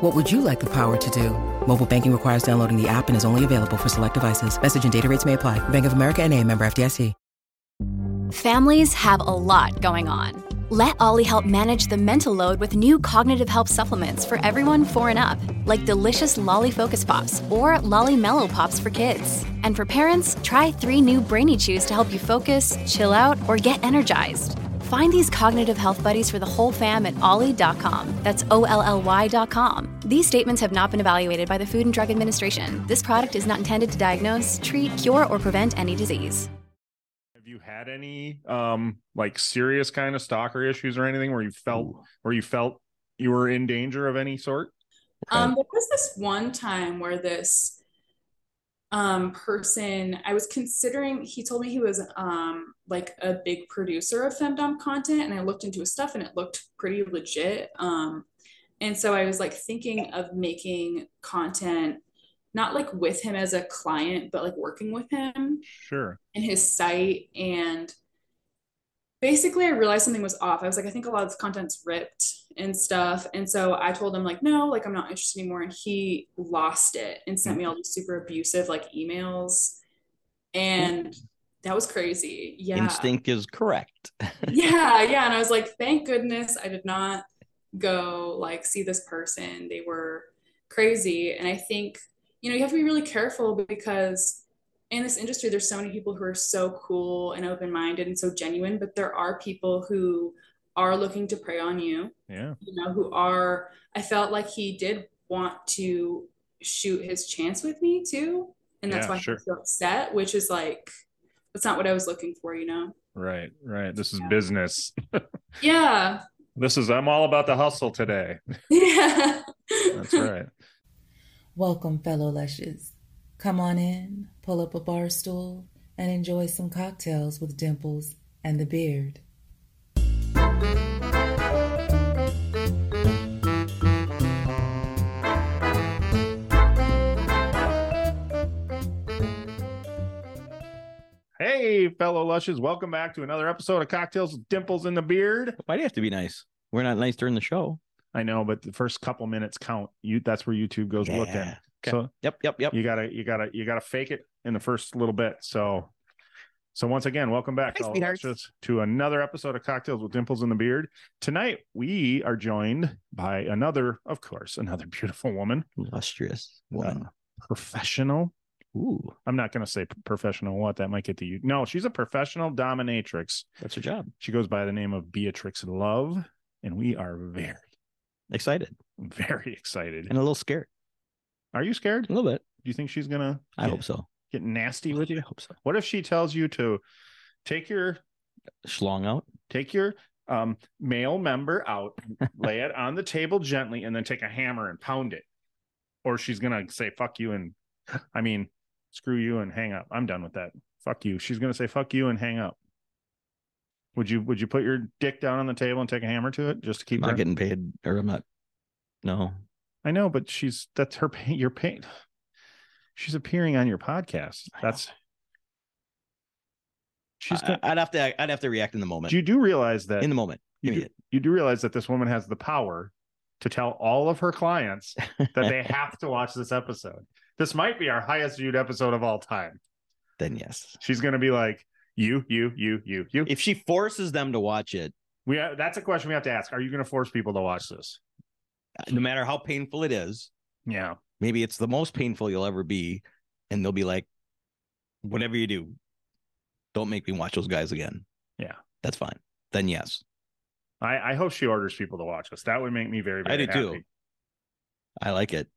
What would you like the power to do? Mobile banking requires downloading the app and is only available for select devices. Message and data rates may apply. Bank of America and a member FDIC. Families have a lot going on. Let OLLY help manage the mental load with new cognitive help supplements for everyone four and up, like delicious Lolly Focus Pops or Lolly Mellow Pops for kids. And for parents, try three new Brainy Chews to help you focus, chill out, or get energized. Find these cognitive health buddies for the whole fam at olly.com. That's O L L Y.com. These statements have not been evaluated by the Food and Drug Administration. This product is not intended to diagnose, treat, cure, or prevent any disease. Have you had any um like serious kind of stalker issues or anything where you felt where you felt you were in danger of any sort? Um, there was this one time where this um person I was considering he told me he was um like a big producer of femdom content and I looked into his stuff and it looked pretty legit. Um and so I was like thinking of making content not like with him as a client, but like working with him Sure. in his site and basically I realized something was off. I was like, I think a lot of this content's ripped and stuff. And so I told him like, no, like I'm not interested anymore. And he lost it and sent me all these super abusive like emails. And that was crazy. Yeah. Instinct is correct. Yeah. Yeah. And I was like, thank goodness I did not go like see this person. They were crazy. And I think, you know, you have to be really careful because in this industry, there's so many people who are so cool and open minded and so genuine, but there are people who are looking to prey on you, Yeah. you know, who are, I felt like he did want to shoot his chance with me too. And that's Yeah, why sure. he was so upset, which is like, that's not what I was looking for, you know? Right. Right. This is Yeah. business. Yeah. This is I'm all about the hustle today. Yeah. That's right. Welcome, fellow Lushes. Come on in, pull up a bar stool, and enjoy some cocktails with Dimples and the Beard. Hey, fellow lushes, welcome back to another episode of Cocktails with Dimples in the Beard. Why do you have to be nice? We're not nice during the show. I know, but the first couple minutes count. You that's where YouTube goes looking. Yeah. Okay. So Yep, yep, yep. you gotta you gotta you gotta fake it in the first little bit. So so once again, welcome back Hi, fellow sweethearts. lushes, to another episode of Cocktails with Dimples in the Beard. Tonight we are joined by another, of course, another beautiful woman, Illustrious uh, woman. professional. Ooh, I'm not gonna say professional what that might get to you. No, she's a professional dominatrix. that's her job. She goes by the name of Beatrix Love, and we are very, Excited very excited. and a little scared. Are you scared? A little bit. Do you think she's gonna I get, hope so. Get nasty with you? I hope so. What if she tells you to take your Schlong out. take your um male member out, lay it on the table gently, and then take a hammer and pound it? Or she's gonna say fuck you and I mean screw you and hang up. I'm done with that. Fuck you. She's gonna say fuck you and hang up. Would you would you put your dick down on the table and take a hammer to it just to keep I'm not getting paid, or I'm not. No, I know, but she's that's her pain. Your pain. She's appearing on your podcast. That's she's. Gonna, I'd have to. I'd have to react in the moment. you do realize that in the moment. you do, you do realize that this woman has the power to tell all of her clients that they have to watch this episode. This might be our highest viewed episode of all time. then yes. She's going to be like, "You, you, you, you, you." If she forces them to watch it, we have, that's a question we have to ask. Are you going to force people to watch this? Uh, no matter how painful it is, Yeah. Maybe it's the most painful you'll ever be, and they'll be like, "Whatever you do, don't make me watch those guys again." Yeah. that's fine. Then yes, I, I hope she orders people to watch us. That would make me very, very I do happy. too. I like it.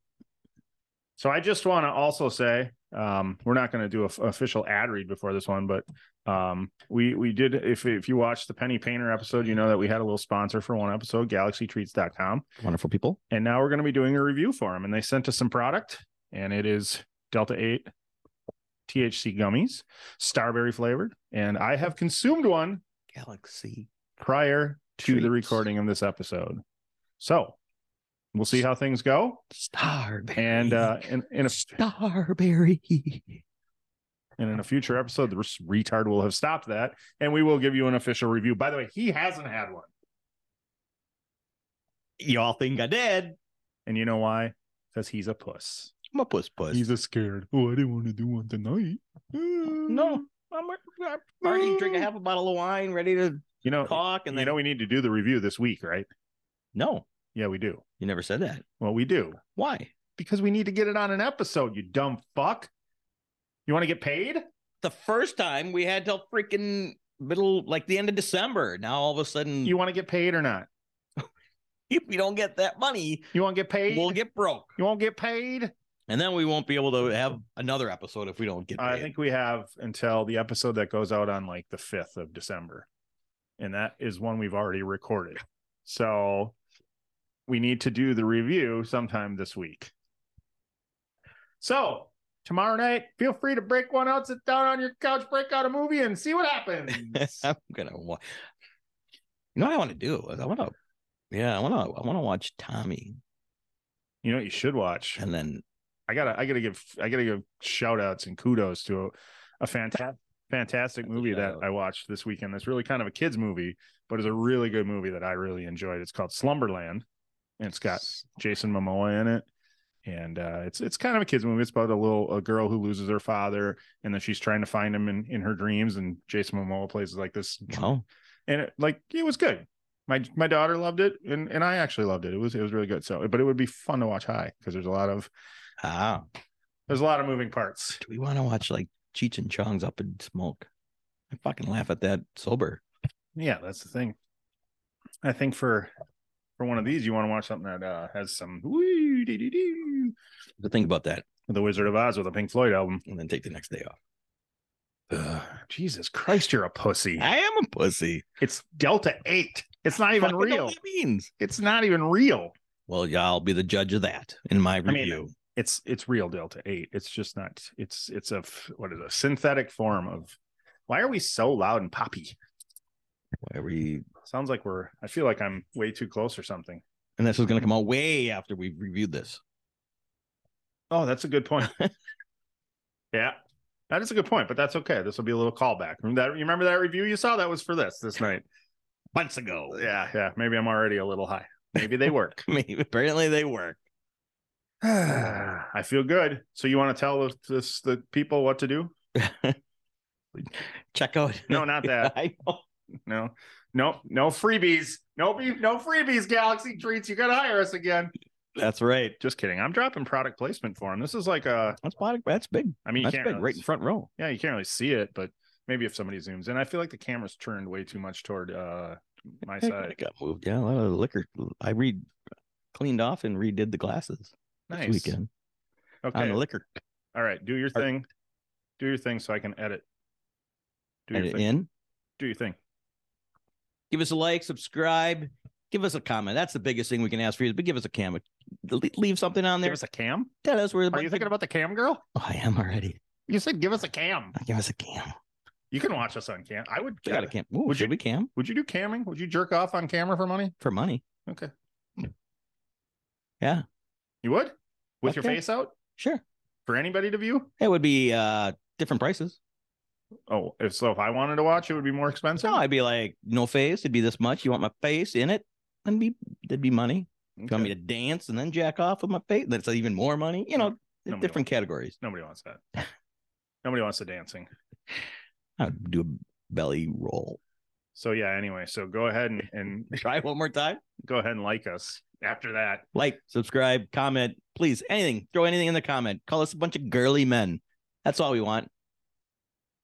So I just want to also say um, we're not going to do an official ad read before this one, but um, we we did. If if you watched the Penny Painter episode, you know that we had a little sponsor for one episode, GalaxyTreats.com, Wonderful people. and now we're going to be doing a review for them. And they sent us some product, and it is Delta Eight THC gummies, starberry flavored, and I have consumed one Galaxy. prior to the recording of this episode. So we'll see how things go. Starberry. And uh, in, in a Starberry. and in a future episode, the retard will have stopped that, and we will give you an official review. By the way, he hasn't had one, Y'all think I did? and you know why? Because he's a puss. I'm a puss puss. He's a scared. Oh, I didn't want to do one tonight. no. I'm, I'm already drink a half a bottle of wine, ready to You know, talk, and you then know, we need to do the review this week, right? no, Yeah, we do. You never said that. Well, we do Why? because we need to get it on an episode. You dumb fuck. You want to get paid? The first time we had till freaking middle, like the end of December. Now all of a sudden, You want to get paid or not? if we don't get that money, You want to get paid? we'll get broke, you won't get paid? and then we won't be able to have another episode if we don't get. Paid. I think we have until the episode that goes out on like the 5th of December. And that is one we've already recorded. So we need to do the review sometime this week. So tomorrow night, feel free to break one out, sit down on your couch, break out a movie, and see what happens. I'm gonna. Wa- you know what I want to do? I want to. Yeah, I want to. I want to watch Tommy, you know what you should watch? and then I gotta I gotta give I gotta give shout outs and kudos to a, a fantastic fantastic movie that. I watched this weekend. It's really kind of a kids movie, but it's a really good movie that I really enjoyed. It's called Slumberland, and it's got Jason Momoa in it. And uh, it's it's kind of a kids movie. It's about a little a girl who loses her father, and then she's trying to find him in, in her dreams. And Jason Momoa plays like this, oh, and it, like it was good. My my daughter loved it, and, and I actually loved it. It was it was really good. So, but it would be fun to watch high because there's a lot of ah, there's a lot of moving parts. do we want to watch like Cheech and Chong's Up in Smoke? I fucking laugh at that sober. Yeah, that's the thing. I think for for one of these, you want to watch something that uh, has some. To think about that, The Wizard of Oz with a Pink Floyd album. and then take the next day off. Ugh, Jesus Christ, you're a pussy. I am a pussy. It's Delta Eight. It's not even real. what means. It's not even real. Well, yeah, I'll be the judge of that in my mean, review. It's it's real Delta Eight. It's just not. It's it's a what is it, a synthetic form of. Why are we so loud and poppy? Where we Sounds like we're. I feel like I'm way too close or something. and this is going to come out way after we've reviewed this. Oh, that's a good point. yeah, that is a good point, but that's okay. This will be a little callback. Remember that? You remember that review you saw? That was for this this night. Months ago. Yeah, yeah. Maybe I'm already a little high. Maybe they work. Maybe apparently they work. I feel good. So you want to tell the, this, the people what to do? Check out. No, not that. I know. No, no, no freebies. No, no freebies. Galaxy treats. You got to hire us again. That's right. Just kidding. I'm dropping product placement for him. This is like a. That's product. That's big. I mean, you That's can't big. really Right in front row. yeah, you can't really see it, but maybe if somebody zooms in, I feel like the camera's turned way too much toward uh my It side. got moved. Yeah, a lot of liquor. I read cleaned off and redid the glasses Nice. this weekend Okay, on the liquor. All right. Do your thing. Do your thing so I can edit. Do your thing. in. Do your thing. Give us a like, subscribe, give us a comment. That's the biggest thing we can ask for you. But give us a cam, Leave something on there. Give us a cam. Tell us where. Are you thinking about the cam girl? Oh, I am already. You said give us a cam. Give us a cam. You can watch us on cam. I would. Got a cam. Ooh, Would should you- we cam Would you do camming? Would you jerk off on camera for money? for money? Okay. Yeah, You would? With your face out sure. for anybody to view? It would be uh different prices. Oh, if so, if I wanted to watch, it would be more expensive. No, I'd be like, no face. It'd be this much. You want my face in it? And be there'd be money. You want me to dance and then jack off with my face? That's even more money. You know, Nobody different categories. Nobody wants that. Nobody wants the dancing. I would do a belly roll. So yeah. Anyway, so go ahead and, and Try one more time. go ahead and like us after that. Like, subscribe, comment, please. Anything. Throw anything in the comment. Call us a bunch of girly men. That's all we want.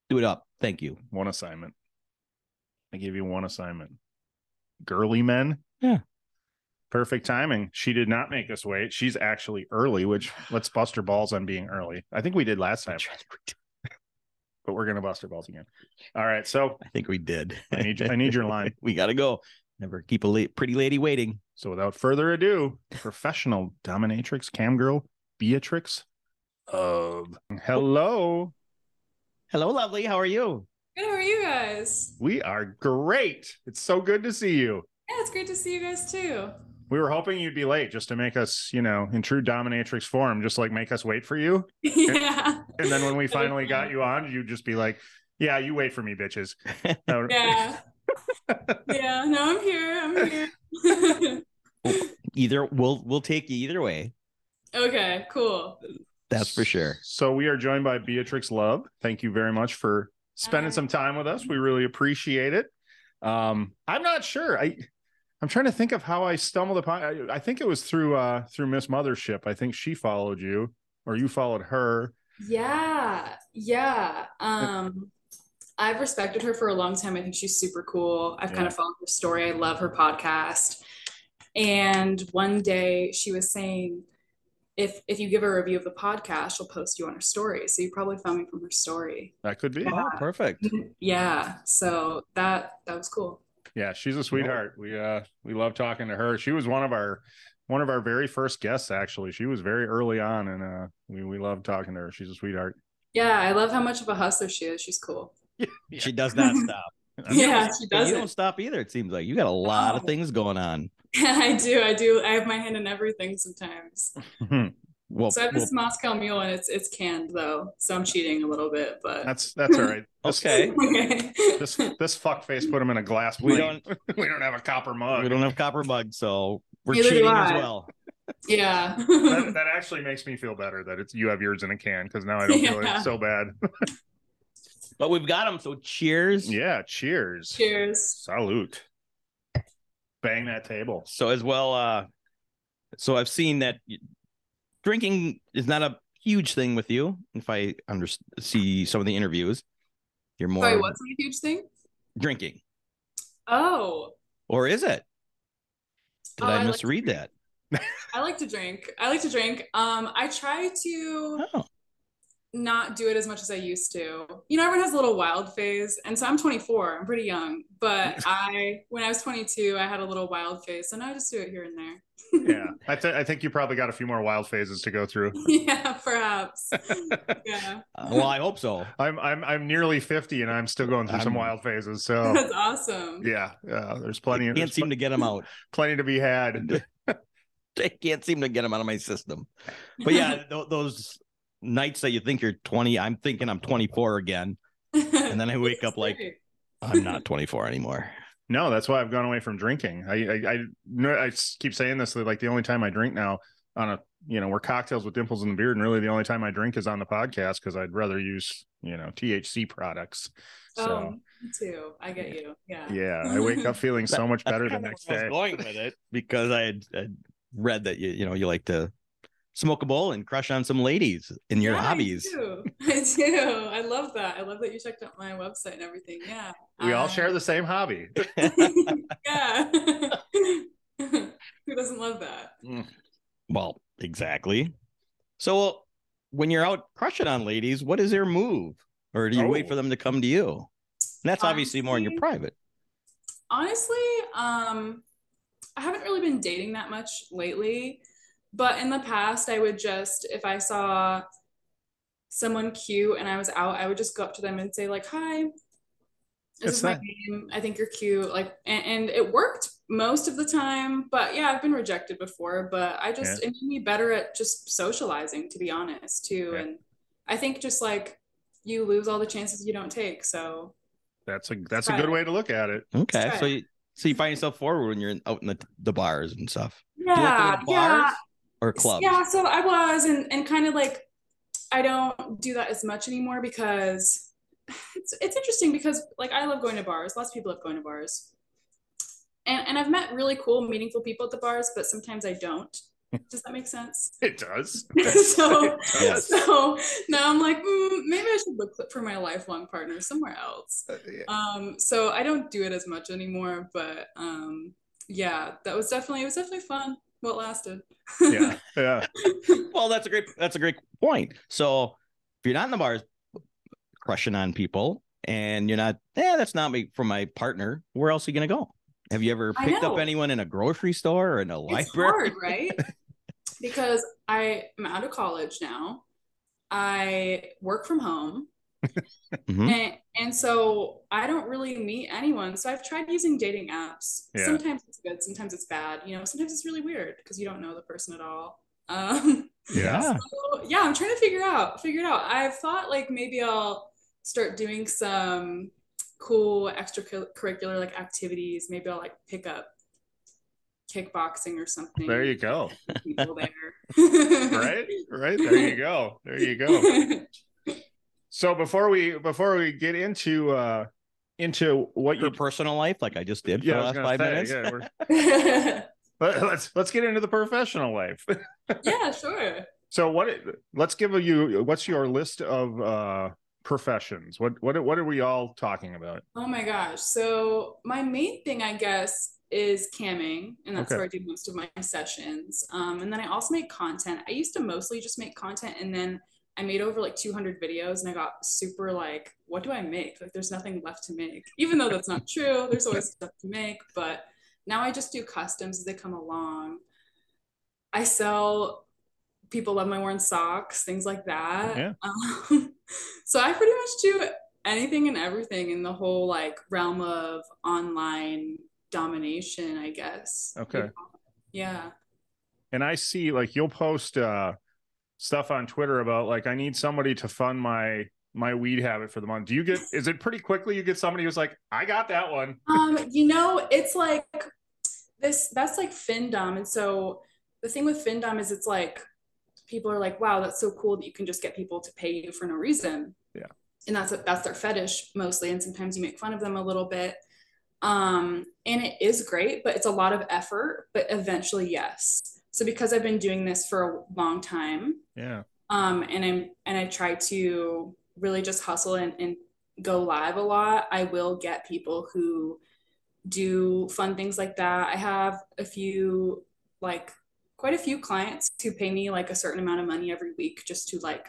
Do it up. Thank you. One assignment. I gave you one assignment. Girly men. Yeah. Perfect timing. She did not make us wait. She's actually early, which let's bust her balls on being early. I think we did last time, but we're gonna bust her balls again. All right. So I think we did. I need I need your line. we gotta go. Never keep a pretty lady waiting. So without further ado, professional dominatrix cam girl Beatrix of Hello. Hello, lovely. How are you? Good. How are you guys? We are great. It's so good to see you. Yeah, it's great to see you guys too. We were hoping you'd be late just to make us, you know, in true dominatrix form, just like make us wait for you. yeah. And then when we finally got you on, you'd just be like, "Yeah, you wait for me, bitches." Yeah. yeah. No, I'm here. I'm here. Either we'll we'll take you either way. okay. Cool. That's for sure. So we are joined by Beatrix Love. Thank you very much for spending Hi. some time with us. We really appreciate it. Um, I'm not sure. I I'm trying to think of how I stumbled upon. I, I think it was through uh through Miss Mothership. I think she followed you, or you followed her. Yeah. Yeah. Um, I've respected her for a long time. I think she's super cool. I've kind of followed her story. I love her podcast. And one day she was saying, if if you give a review of the podcast, she'll post you on her story. So you probably found me from her story. That could be. Yeah. Oh, perfect. Yeah. So that that was cool. Yeah, she's a sweetheart. We uh we love talking to her. She was one of our one of our very first guests actually. She was very early on and uh we we love talking to her. She's a sweetheart. Yeah, I love how much of a hustler she is. She's cool. She does not stop. Yeah, she But does you don't stop either. It seems like you got a lot of things going on. I do. I do. I have my hand in everything sometimes. Well, So I have well, this Moscow Mule, and it's it's canned though, so I'm cheating a little bit. But That's that's all right. Okay. okay. This this fuck face put him in a glass We plate. we don't have a copper mug. We don't have copper mug, so we're Neither cheating as well. yeah. that, that actually makes me feel better that it's you have yours in a can because now I don't feel Yeah. it so bad. But we've got them. So cheers. yeah, cheers. Cheers. Salute. Bang that table. So as well, uh, so I've seen that drinking is not a huge thing with you. If I under see some of the interviews, you're more Sorry, what's a huge thing? drinking, Oh, or is it? Did Oh, I I like misread drink. that? I like to drink. I like to drink. Um, I try to Oh, not do it as much as I used to. You know, everyone has a little wild phase, and so I'm 24. I'm pretty young, but I, when I was 22, I had a little wild phase. So now I just do it here and there. Yeah, I, th- I think you probably got a few more wild phases to go through. yeah, perhaps. Yeah, uh, well, I hope so. I'm I'm I'm nearly fifty and I'm still going through some I'm- wild phases. So that's awesome. yeah, yeah. There's plenty. Can't There's seem to get them out. plenty to be had. I can't seem to get them out of my system. But yeah, th- those nights that you think you're 20, I'm thinking I'm 24 again. And then I wake up like I'm not 24 anymore. No, that's why I've gone away from drinking. I I I, no, I s- keep saying this. Like the only time I drink now on a you know we're cocktails with dimples in the beard, and really the only time I drink is on the podcast because I'd rather use you know THC products. So Oh, me too. I get you. Yeah. yeah, I wake up feeling so much better the next day. going with it because I had, had read that you you know you like to smoke a bowl and crush on some ladies in your Yeah, hobbies. I do. I do. I love that. I love that you checked out my website and everything. Yeah. We all Um, share the same hobby. yeah. Who doesn't love that? Well, exactly. So when you're out crushing on ladies, what is their move? Or do you wait Oh. for them to come to you? And that's obviously more in your private. Honestly, um, I haven't really been dating that much lately, but in the past, I would just, if I saw someone cute and I was out, I would just go up to them and say, like, hi, this It's is my name. I think you're cute. Like, and, and it worked most of the time, but yeah, I've been rejected before, but I just, it made me better at just socializing, to be honest, too. Yeah. And I think just like you lose all the chances you don't take. So That's a that's a Right. good way to look at it. Okay. So you so you find yourself forward when you're in, out in the, the bars and stuff. Do you like yeah, to yeah. Bars or clubs? Yeah, so I was, and and kind of like I don't do that as much anymore because it's it's interesting because like I love going to bars. Lots of people love going to bars, and and I've met really cool, meaningful people at the bars, but sometimes I don't. Does that make sense? It does. so It does. so now I'm like, mm, maybe I should look for my lifelong partner somewhere else. Uh, yeah. Um, so I don't do it as much anymore, but um, yeah, that was definitely it was definitely fun. What lasted? yeah, yeah. Well, that's a great that's a great point. So if you're not in the bars crushing on people and you're not, yeah, that's not me for my partner, where else are you gonna go? Have you ever picked up anyone in a grocery store or in a It's library? hard, right? because I am out of college now. I work from home. Mhm. and, and so I don't really meet anyone. So I've tried using dating apps. Yeah. Sometimes it's good, sometimes it's bad. You know, sometimes it's really weird because you don't know the person at all. Um, Yeah. so, yeah, I'm trying to figure out figure it out. I've thought like maybe I'll start doing some cool extracurricular like activities. Maybe I'll like pick up kickboxing or something. There you go. Right? Right. There you go. There you go. So before we before we get into uh into what Your personal life, like I just did for yeah, the last five say, minutes. yeah, but let's let's get into the professional life. yeah, sure. So what let's give you what's your list of uh professions? What what what are we all talking about? Oh my gosh. So my main thing, I guess, is camming, and that's Okay. where I do most of my sessions. Um, and then I also make content. I used to mostly just make content, and then I made over like 200 videos, and I got super like, what do I make? Like, there's nothing left to make. Even though that's not true, there's always stuff to make. But now I just do customs as they come along. I sell. People love my worn socks, things like that. Yeah. Um, so I pretty much do anything and everything in the whole like realm of online domination, I guess. Okay. Yeah. And I see like you'll post uh stuff on Twitter about like I need somebody to fund my my weed habit for the month. Do you get is it pretty quickly you get somebody who's like, I got that one. Um, you know, it's like this that's like Findom. And so the thing with Findom is it's like people are like, wow, that's so cool that you can just get people to pay you for no reason. Yeah. And that's that's their fetish mostly. And sometimes you make fun of them a little bit. Um, and it is great, but it's a lot of effort, but eventually, yes. So because I've been doing this for a long time, Yeah. um, and I'm and I try to really just hustle and, and go live a lot. I will get people who do fun things like that. I have a few like quite a few clients who pay me like a certain amount of money every week just to like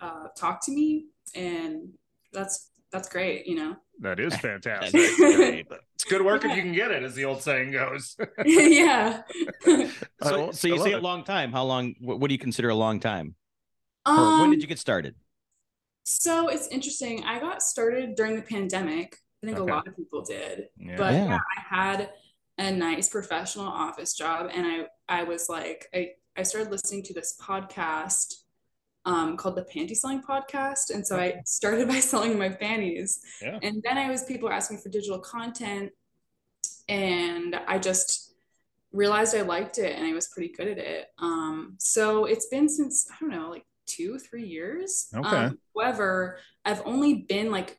uh, talk to me, and that's that's great, you know. That is That's fantastic. great. it's good work if you can get it, as the old saying goes. yeah. So, so you say it. a long time. How long? What, what do you consider a long time? Um, when did you get started? So it's interesting. I got started during the pandemic. I think Okay. a lot of people did. Yeah. But Yeah. yeah, I had a nice professional office job and I I was like I I started listening to this podcast um called the Panty Selling Podcast. And so I started by selling my panties. Yeah. And then I was people were asking for digital content and I just realized I liked it and I was pretty good at it. Um so it's been since I don't know like two, three years. Okay. Um, however, I've only been like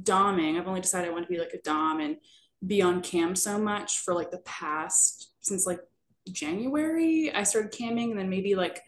doming. I've only decided I want to be like a dom and be on cam so much for like the past since like January. I started camming, and then maybe like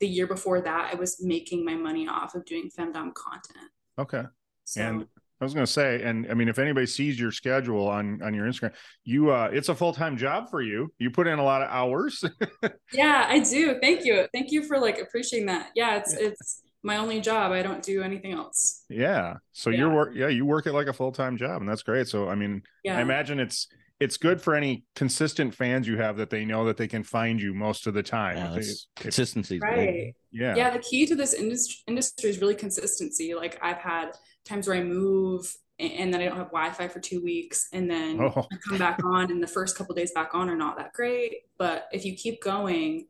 the year before that, I was making my money off of doing femdom content. Okay. So And I was gonna say, and I mean, if anybody sees your schedule on on your Instagram, you uh it's a full-time job for you. You put in a lot of hours. yeah, I do. Thank you. Thank you for like appreciating that. Yeah, it's it's my only job. I don't do anything else. yeah. So Yeah. you're work yeah, you work it like a full-time job, and that's great. So I mean, Yeah. I imagine it's it's good for any consistent fans you have that they know that they can find you most of the time. Yeah, they- consistency. is big. right. yeah. yeah the key to this industry industry is really consistency like i've had times where i move and, and then i don't have wi-fi for two weeks and then Oh. i come back on and the first couple days back on are not that great but if you keep going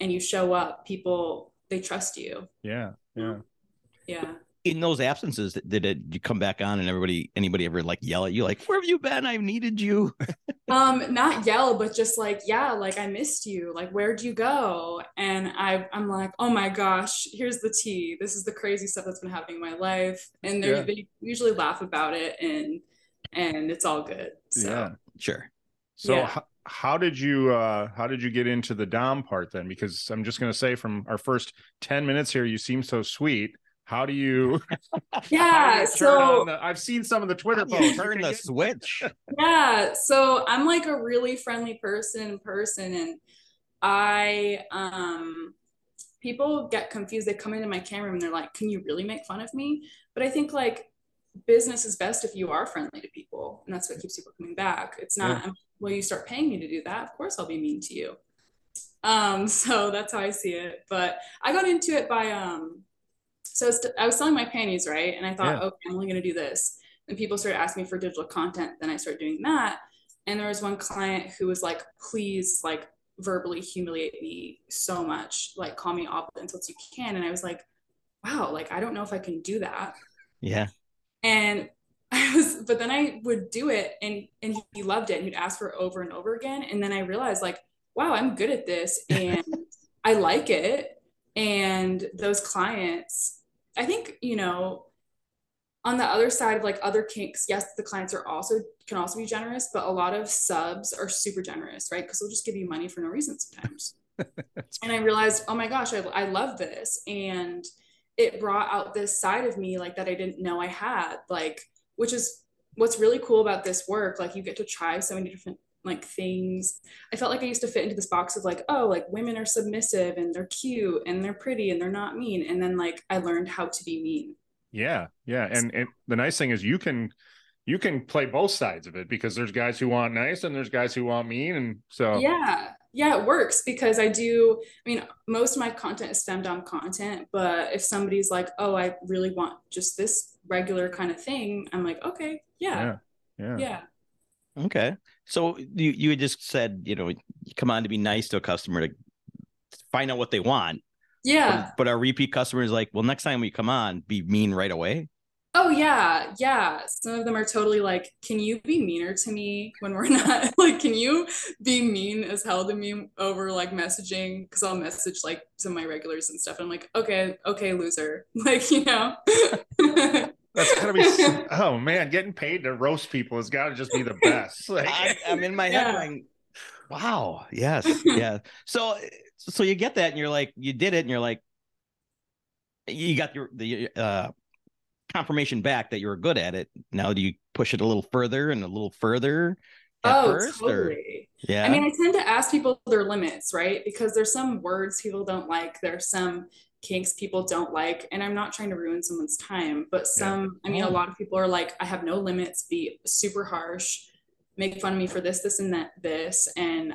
and you show up people they trust you Yeah. Yeah. yeah In those absences, did it you come back on and everybody anybody ever like yell at you like, "Where have you been? I've needed you." um not yell but just like yeah like i missed you like where'd you go and i i'm like oh my gosh here's the tea this is the crazy stuff that's been happening in my life and they Yeah. they usually laugh about it and and it's all good so Yeah. Sure. So Yeah. how, how did you uh how did you get into the dom part then? Because I'm just gonna say from our first 10 minutes here, you seem so sweet. How do you how do yeah you turn so the, I've seen some of the Twitter posts. Turn the get- switch. yeah so i'm like a really friendly person in person and i um people get confused. They come into my camera room and they're like can you really make fun of me? But i think like business is best if you are friendly to people and that's what keeps people coming back. It's not um, well you start paying me to do that of course i'll be mean to you. Um so that's how i see it. But i got into it by um so st- I was selling my panties, right? And I thought, Yeah. okay, I'm only going to do this. And people started asking me for digital content. Then I started doing that. And there was one client who was like, please, like, verbally humiliate me so much. Like, call me off until you can. And I was like, wow, like, I don't know if I can do that. Yeah. And I was, but then I would do it and and he loved it and he'd ask for it over and over again. And then I realized like, wow, I'm good at this and I like it. And those clients, I think, you know, on the other side of like other kinks, yes, the clients are also can also be generous, but a lot of subs are super generous, right? Because they'll just give you money for no reason sometimes. and I realized, oh my gosh, I, I love this. And it brought out this side of me like that I didn't know I had, like, which is what's really cool about this work. Like you get to try so many different like things. I felt like I used to fit into this box of like, oh, like women are submissive and they're cute and they're pretty and they're not mean. And then like I learned how to be mean. Yeah, yeah, and and the nice thing is you can you can play both sides of it because there's guys who want nice and there's guys who want mean, and so Yeah. Yeah, it works because I do. I mean, most of my content is femdom content, but if somebody's like, oh, I really want just this regular kind of thing, I'm like, okay, yeah, yeah, yeah. Okay. So you you had just said, you know, you come on to be nice to a customer to find out what they want. Yeah. But, but our repeat customers like, well, next time we come on, be mean right away. Oh yeah, yeah. Some of them are totally like, "Can you be meaner to me when we're not like? Can you be mean as hell to me over like messaging? Because I'll message like some of my regulars and stuff. And I'm like, okay, okay, loser. Like you know. that's gotta be. oh man, getting paid to roast people has got to just be the best. Like, I, I'm in my head going, wow, yes, yeah. So so you get that and you're like, you did it, and you're like, you got your the uh confirmation back that you were good at it. Now do you push it a little further and a little further at oh, first? Or totally. yeah. I mean, I tend to ask people their limits, right? Because there's some words people don't like. There's some kinks people don't like. And I'm not trying to ruin someone's time, but some, I mean, a lot of people are like, I have no limits, be super harsh, make fun of me for this, this, and that, this. And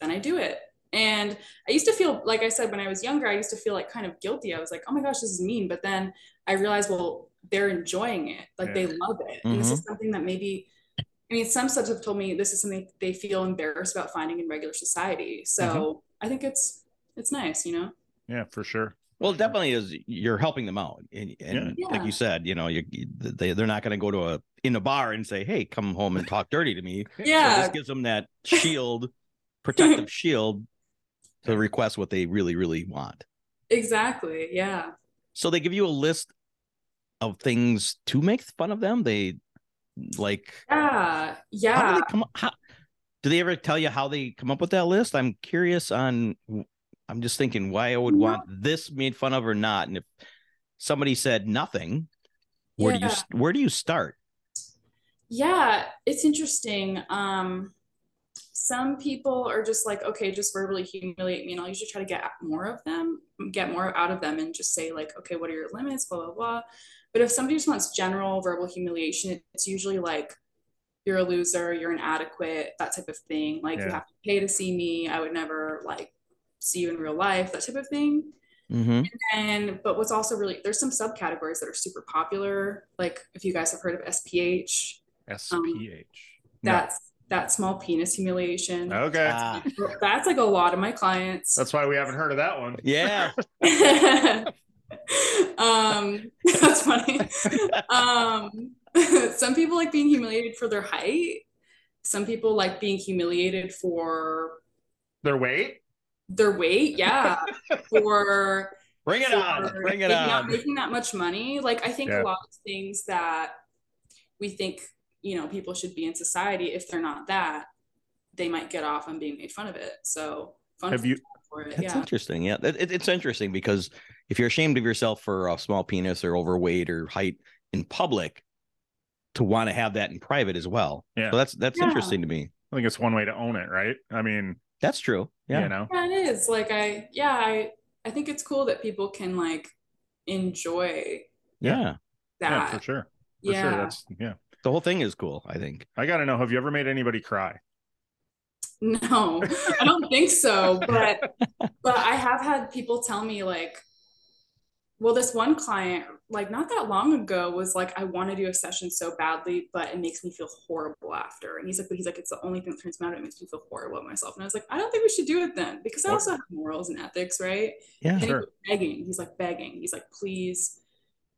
then I do it. And I used to feel, like I said, when I was younger, I used to feel like kind of guilty. I was like, oh my gosh, this is mean. But then I realized, well, they're enjoying it. Like they love it. And this mm-hmm. is something that maybe I mean, some subs have told me this is something they feel embarrassed about finding in regular society. So mm-hmm. I think it's it's nice, you know. yeah, for sure. Well, it definitely is. You're helping them out, and, and Yeah. like you said, you know, you they they're not going to go to a in a bar and say, "Hey, come home and talk dirty to me." So Yeah, this gives them that shield, protective shield, to request what they really, really want. exactly. Yeah. So they give you a list of things to make fun of them. They like Yeah. how do Yeah. they come? How do they ever tell you how they come up with that list? I'm curious on. I'm just thinking why I would No. want this made fun of or not, and if somebody said nothing, where do you where do you start? Yeah, it's interesting. Um, some people are just like, okay, just verbally humiliate me, and I'll usually try to get more of them, get more out of them, and just say like, okay, what are your limits, blah blah blah. But if somebody just wants general verbal humiliation, it's usually like, you're a loser, you're inadequate, that type of thing. Like you have to pay to see me. I would never like see you in real life, that type of thing. Mm-hmm. And but what's also really there's some subcategories that are super popular. Like if you guys have heard of SPH, SPH. that's that small penis humiliation. Okay, Ah, That's like a lot of my clients. that's why we haven't heard of that one. yeah. um that's funny. um some people like being humiliated for their height. Some people like being humiliated for Their weight. Their weight, yeah. for Bring it on. Bring it like, not making that much money. Like I think Yeah. a lot of things that we think, you know, people should be in society, if they're not that, they might get off on being made fun of it. So fun Have you- for it. That's Yeah. interesting. Yeah, it, it- it's interesting because if you're ashamed of yourself for a small penis or overweight or height in public, to want to have that in private as well. Yeah. So that's that's Yeah. interesting to me. I think it's one way to own it, right? I mean, That's true. Yeah. you know, Yeah, it is. Like I yeah, I I think it's cool that people can like enjoy yeah. yeah, that. for sure. For Yeah. sure. That's yeah. The whole thing is cool. I think. I gotta know. Have you ever made anybody cry? No, I don't think so. But but I have had people tell me like well, this one client, like not that long ago, was like, I want to do a session so badly, but it makes me feel horrible after. And he's like, but he's like, it's the only thing that turns me out. It makes me feel horrible about myself. And I was like, I don't think we should do it then, because I also have morals and ethics, right? Yeah, and sure. begging. He's like begging. He's like, please.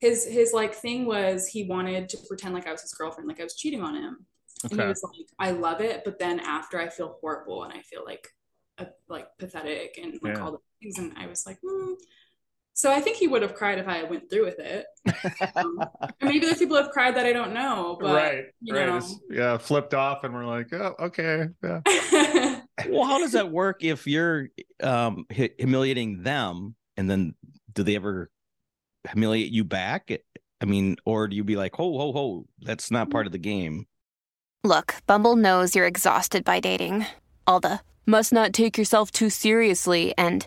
His his like thing was he wanted to pretend like I was his girlfriend, like I was cheating on him. And he was like, I love it, but then after I feel horrible and I feel like a, like pathetic and like Yeah. all the things. And I was like, hmm. So I think he would have cried if I went through with it. Um, or maybe there's people who have cried that I don't know, but right. you right. know. Yeah. Flipped off, and we're like, oh, okay. Yeah. well, how does that work if you're um hu- humiliating them and then do they ever humiliate you back? I mean, or do you be like, ho, ho, ho, that's not part of the game? Look, Bumble knows you're exhausted by dating. All the must not take yourself too seriously and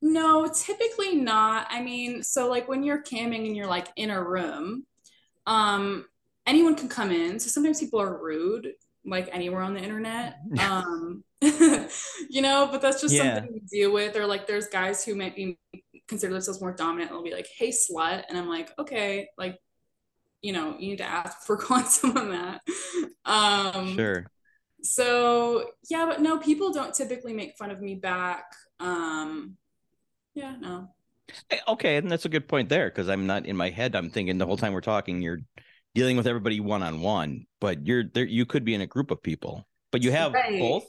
No, typically not. I mean, so like when you're camming and you're like in a room, um, anyone can come in. So sometimes people are rude, like anywhere on the internet. Um, you know, but that's just Yeah. something we deal with. Or like there's guys who might be consider themselves more dominant and they'll be like, hey, slut. And I'm like, okay, like, you know, you need to ask before calling someone that. Um, Sure. so yeah, but no, people don't typically make fun of me back. Um, yeah, no. Eh, Okay, and that's a good point there because I'm not in my head. I'm thinking the whole time we're talking, you're dealing with everybody one on one, but you're there. You could be in a group of people, but you have Right. both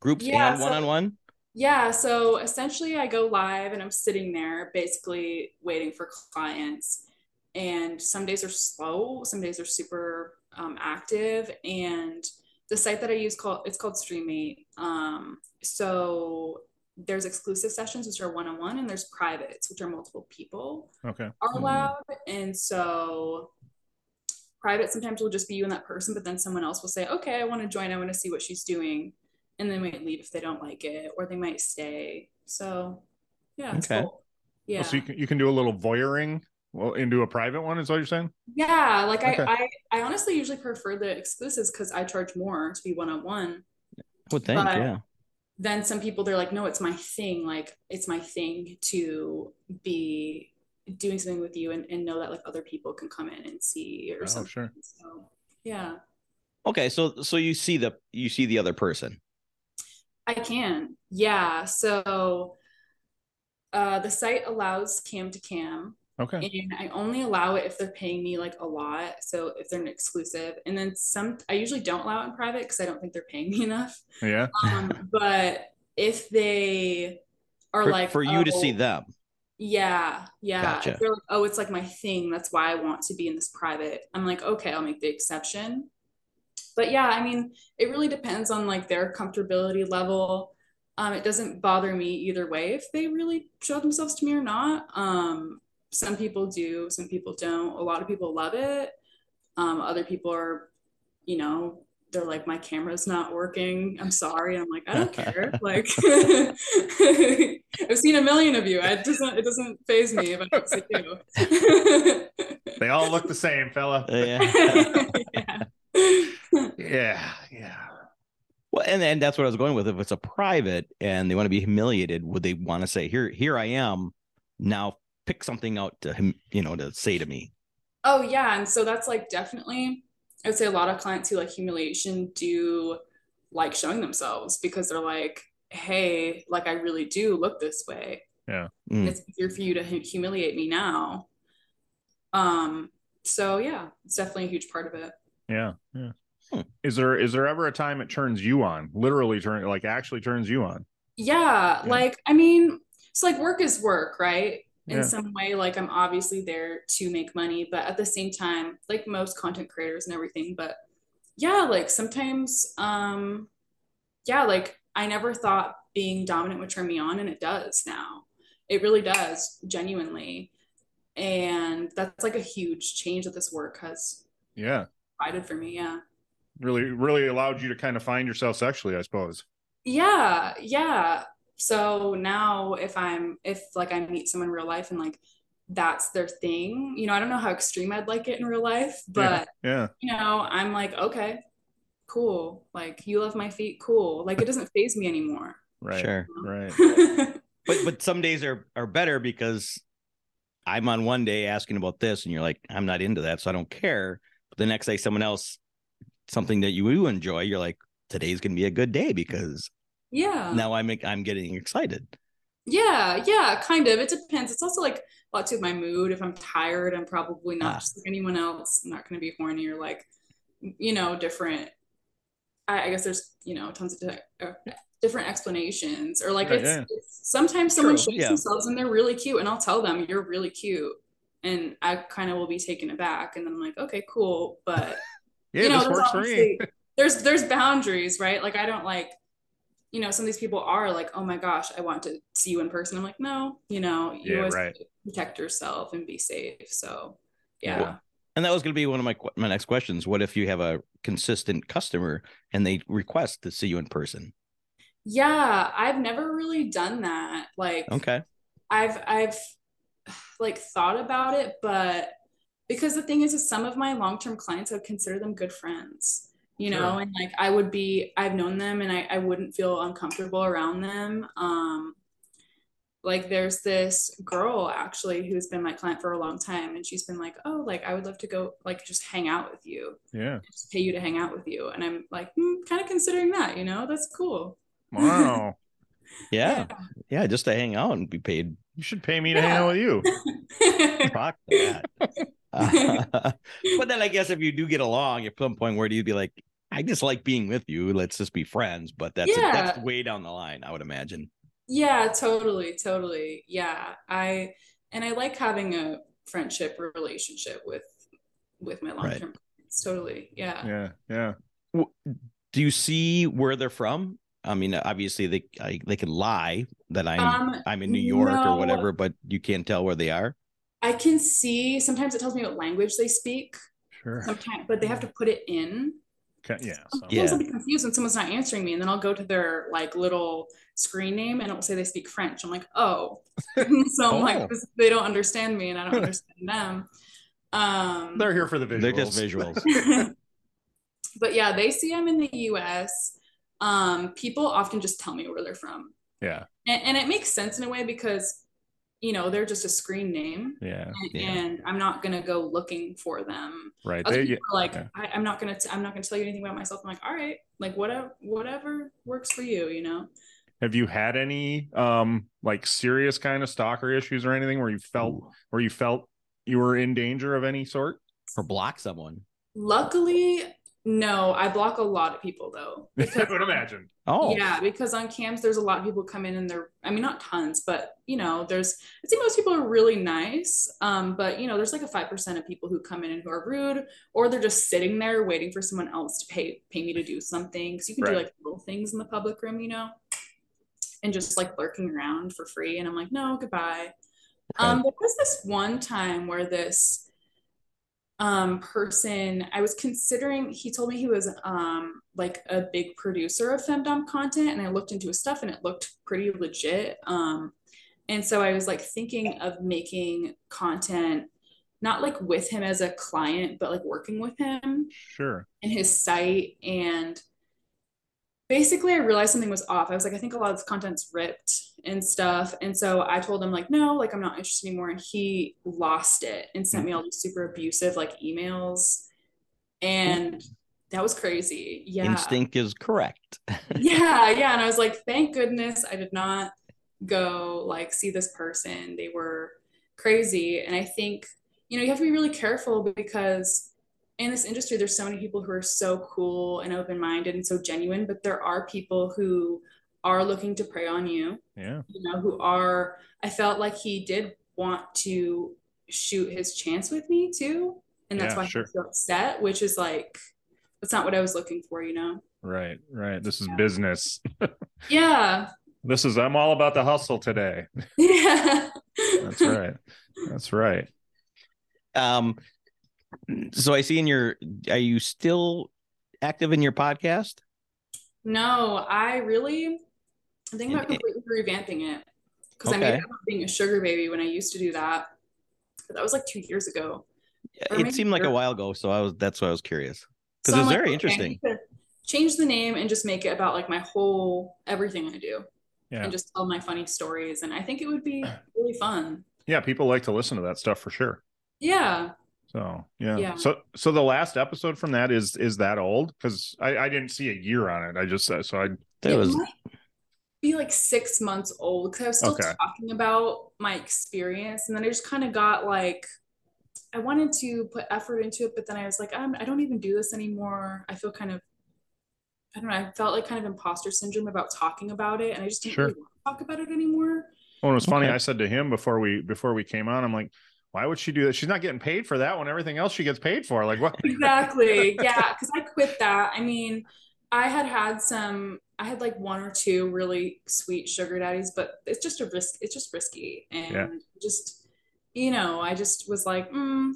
groups Yeah, and one on one. Yeah, so essentially I go live and I'm sitting there basically waiting for clients. And some days are slow, some days are super um, active. And the site that I use called it's called Streamate. Um, so there's exclusive sessions which are one-on-one and there's privates which are multiple people Okay. are Mhm. allowed. And so private sometimes will just be you and that person, but then someone else will say, okay, I want to join, I want to see what she's doing. And they might leave if they don't like it, or they might stay. So yeah, it's Okay. cool. Yeah. Oh, so you can you can do a little voyeuring well into a private one. Is what you're saying? yeah, like Okay. I, I I honestly usually prefer the exclusives because I charge more to be one on one. I would think, But- yeah. Then some people they're like, no, it's my thing. Like it's my thing to be doing something with you and, and know that like other people can come in and see or Oh, something. sure. So yeah. Okay, so so you see the you see the other person. I can. Yeah. So uh, the site allows cam to cam, Okay. and I only allow it if they're paying me like a lot. So if they're an exclusive, and then some, I usually don't allow it in private because I don't think they're paying me enough. Yeah. Um, but if they are For, like for you to oh, see them. yeah, yeah. Gotcha. If they're like, oh, it's like my thing. That's why I want to be in this private. I'm like, okay, I'll make the exception. But yeah, I mean, it really depends on like their comfortability level. Um, it doesn't bother me either way if they really show themselves to me or not. Um, some people do, some people don't. A lot of people love it. Um, other people are, you know, they're like, my camera's not working. I'm sorry. I'm like, I don't care. Like, I've seen a million of you. It doesn't. It doesn't faze me if I don't see you. They all look the same, fella. Yeah. yeah. Yeah. Yeah. Well, and and that's what I was going with. If it's a private and they want to be humiliated, would they want to say, "Here, here I am. Now pick something out to him, you know, to say to me." Oh yeah, and so that's like definitely. I would say a lot of clients who like humiliation do like showing themselves because they're like, "Hey, like I really do look this way. Mm. It's easier for you to humiliate me now." Um. So yeah, it's definitely a huge part of it. Yeah. Yeah. Hmm. Is there is there ever a time it turns you on? Literally turn like actually turns you on. Yeah, Yeah. like I mean, it's like work is work, right? In Yeah. some way, like I'm obviously there to make money, but at the same time, like most content creators and everything, but yeah, like sometimes um yeah, like I never thought being dominant would turn me on and it does now. It really does, genuinely. And that's like a huge change that this work has Yeah. provided for me, yeah. Really really allowed you to kind of find yourself sexually, I suppose. Yeah, yeah. So now if I'm if like I meet someone in real life and like that's their thing, you know, I don't know how extreme I'd like it in real life, but Yeah. you know, I'm like, okay, cool. Like you love my feet, cool. Like it doesn't faze me anymore. Right. Sure. Right. But but some days are are better because I'm on one day asking about this, and you're like, I'm not into that, so I don't care. But the next day, someone else, something that you enjoy, you're like, today's gonna be a good day because yeah. now I'm I'm getting excited. Yeah, yeah, kind of. It depends. It's also like a lot to my mood. If I'm tired, I'm probably not Ah. just like anyone else. I'm not going to be horny or like, you know, different. I, I guess there's, you know, tons of di- uh, different explanations. Or like Right, it's, yeah. it's sometimes someone True, shows yeah. themselves and they're really cute, and I'll tell them you're really cute, and I kind of will be taken aback, and then I'm like, okay, cool, but Yeah, you know, this works for me. there's there's boundaries, right? Like I don't like, you know, some of these people are like, oh my gosh, I want to see you in person. I'm like, no, you know, you Yeah, always right. protect yourself and be safe. So Yeah. yeah. And that was going to be one of my my next questions. What if you have a consistent customer and they request to see you in person? Yeah, I've never really done that. Like Okay. I've I've like thought about it, but because the thing is, is some of my long-term clients, I would consider them good friends, you know, Sure. and like I would be, I've known them and I, I wouldn't feel uncomfortable around them. Um, like there's this girl actually who's been my client for a long time and she's been like, oh, like I would love to go like just hang out with you, Yeah. just pay you to hang out with you. And I'm like, hmm, kind of considering that, you know, that's cool. Wow. Yeah. Yeah. Just to hang out and be paid. you should pay me to hang out with you. Fuck that. Uh, but then I guess if you do get along, at some point, where do you be like, I just like being with you. Let's just be friends. But that's that's way down the line, I would imagine. Yeah, totally, totally. Yeah. I and I like having a friendship relationship with with my long-term clients. Totally. Yeah. Yeah. Yeah. Do you see where they're from? I mean, obviously they I, they can lie that I'm Um, I'm in New York no. or whatever, but you can't tell where they are. I can see sometimes it tells me what language they speak, Sure. sometimes, but they have to put it in. Okay, Yeah. So. Sometimes Yeah. I'll be confused when someone's not answering me, and then I'll go to their like little screen name and it will say they speak French. I'm like, oh. so I'm Oh. like, they don't understand me and I don't understand them. Um They're here for the visuals. They're just visuals. but yeah, they see I'm in the US. Um, people often just tell me where they're from. yeah. And, and it makes sense in a way because, you know, they're just a screen name. Yeah. And, Yeah. and I'm not gonna go looking for them. Right. Other They, people are like, yeah. I, I'm not gonna, t- I'm not gonna tell you anything about myself. I'm like, all right, like whatever, whatever works for you, you know. Have you had any um like serious kind of stalker issues or anything where you felt where you felt you were in danger of any sort? or block someone. Luckily, no. I block a lot of people though. I would imagine. Oh, Yeah, because on cams there's a lot of people come in and they're I mean not tons, but you know, there's I think most people are really nice. Um, but you know, there's like a five percent of people who come in and who are rude, or they're just sitting there waiting for someone else to pay pay me to do something. Because you can do like little things in the public room, you know, and just like lurking around for free. And I'm like, no, goodbye. Um, there was this one time where this um person I was considering he told me he was um like a big producer of femdom content and I looked into his stuff and it looked pretty legit um and so I was like thinking of making content not like with him as a client but like working with him Sure. in his site and basically I realized something was off. I was like, I think a lot of this content's ripped and stuff. And so I told him like, no, like I'm not interested anymore. And he lost it and sent me all these super abusive like emails. And that was crazy. Yeah. instinct is correct. Yeah. Yeah. And I was like, thank goodness I did not go like see this person. They were crazy. And I think, you know, you have to be really careful because in this industry, there's so many people who are so cool and open minded and so genuine, but there are people who are looking to prey on you. Yeah. You know, who are, I felt like he did want to shoot his chance with me too. And that's Yeah, why sure. I feel upset, which is like, that's not what I was looking for, you know? Right. Right. This is Yeah. business. Yeah. This is I'm all about the hustle today. Yeah. That's right. That's right. Um, so I see in your, are you still active in your podcast? No, I really I think about And- completely revamping it because I Okay. made it about being a sugar baby when I used to do that. But that was like two years ago. Or It seemed like a while ago, so I was that's why I was curious because So it's like, very okay, interesting. Change the name and just make it about like my whole everything I do Yeah. and just tell my funny stories. And I think it would be really fun. Yeah. People like to listen to that stuff for sure. Yeah. So yeah. Yeah. So so the last episode from that is is that old? Because I, I didn't see a year on it. I just uh, so I That it was be like six months old because I was still Okay. talking about my experience, and then I just kind of got like, I wanted to put effort into it, but then I was like, I'm, I don't even do this anymore. I feel kind of, I don't know, I felt like kind of imposter syndrome about talking about it, and I just didn't Sure. really want to talk about it anymore. Well, it was funny. Okay. I said to him before we before we came on, I'm like, why would she do that? She's not getting paid for that one. Everything else she gets paid for. Like what? Exactly, yeah, because I quit that. I mean, I had had some. I had like one or two really sweet sugar daddies, but it's just a risk. It's just risky, and Yeah. just you know, I just was like, mm.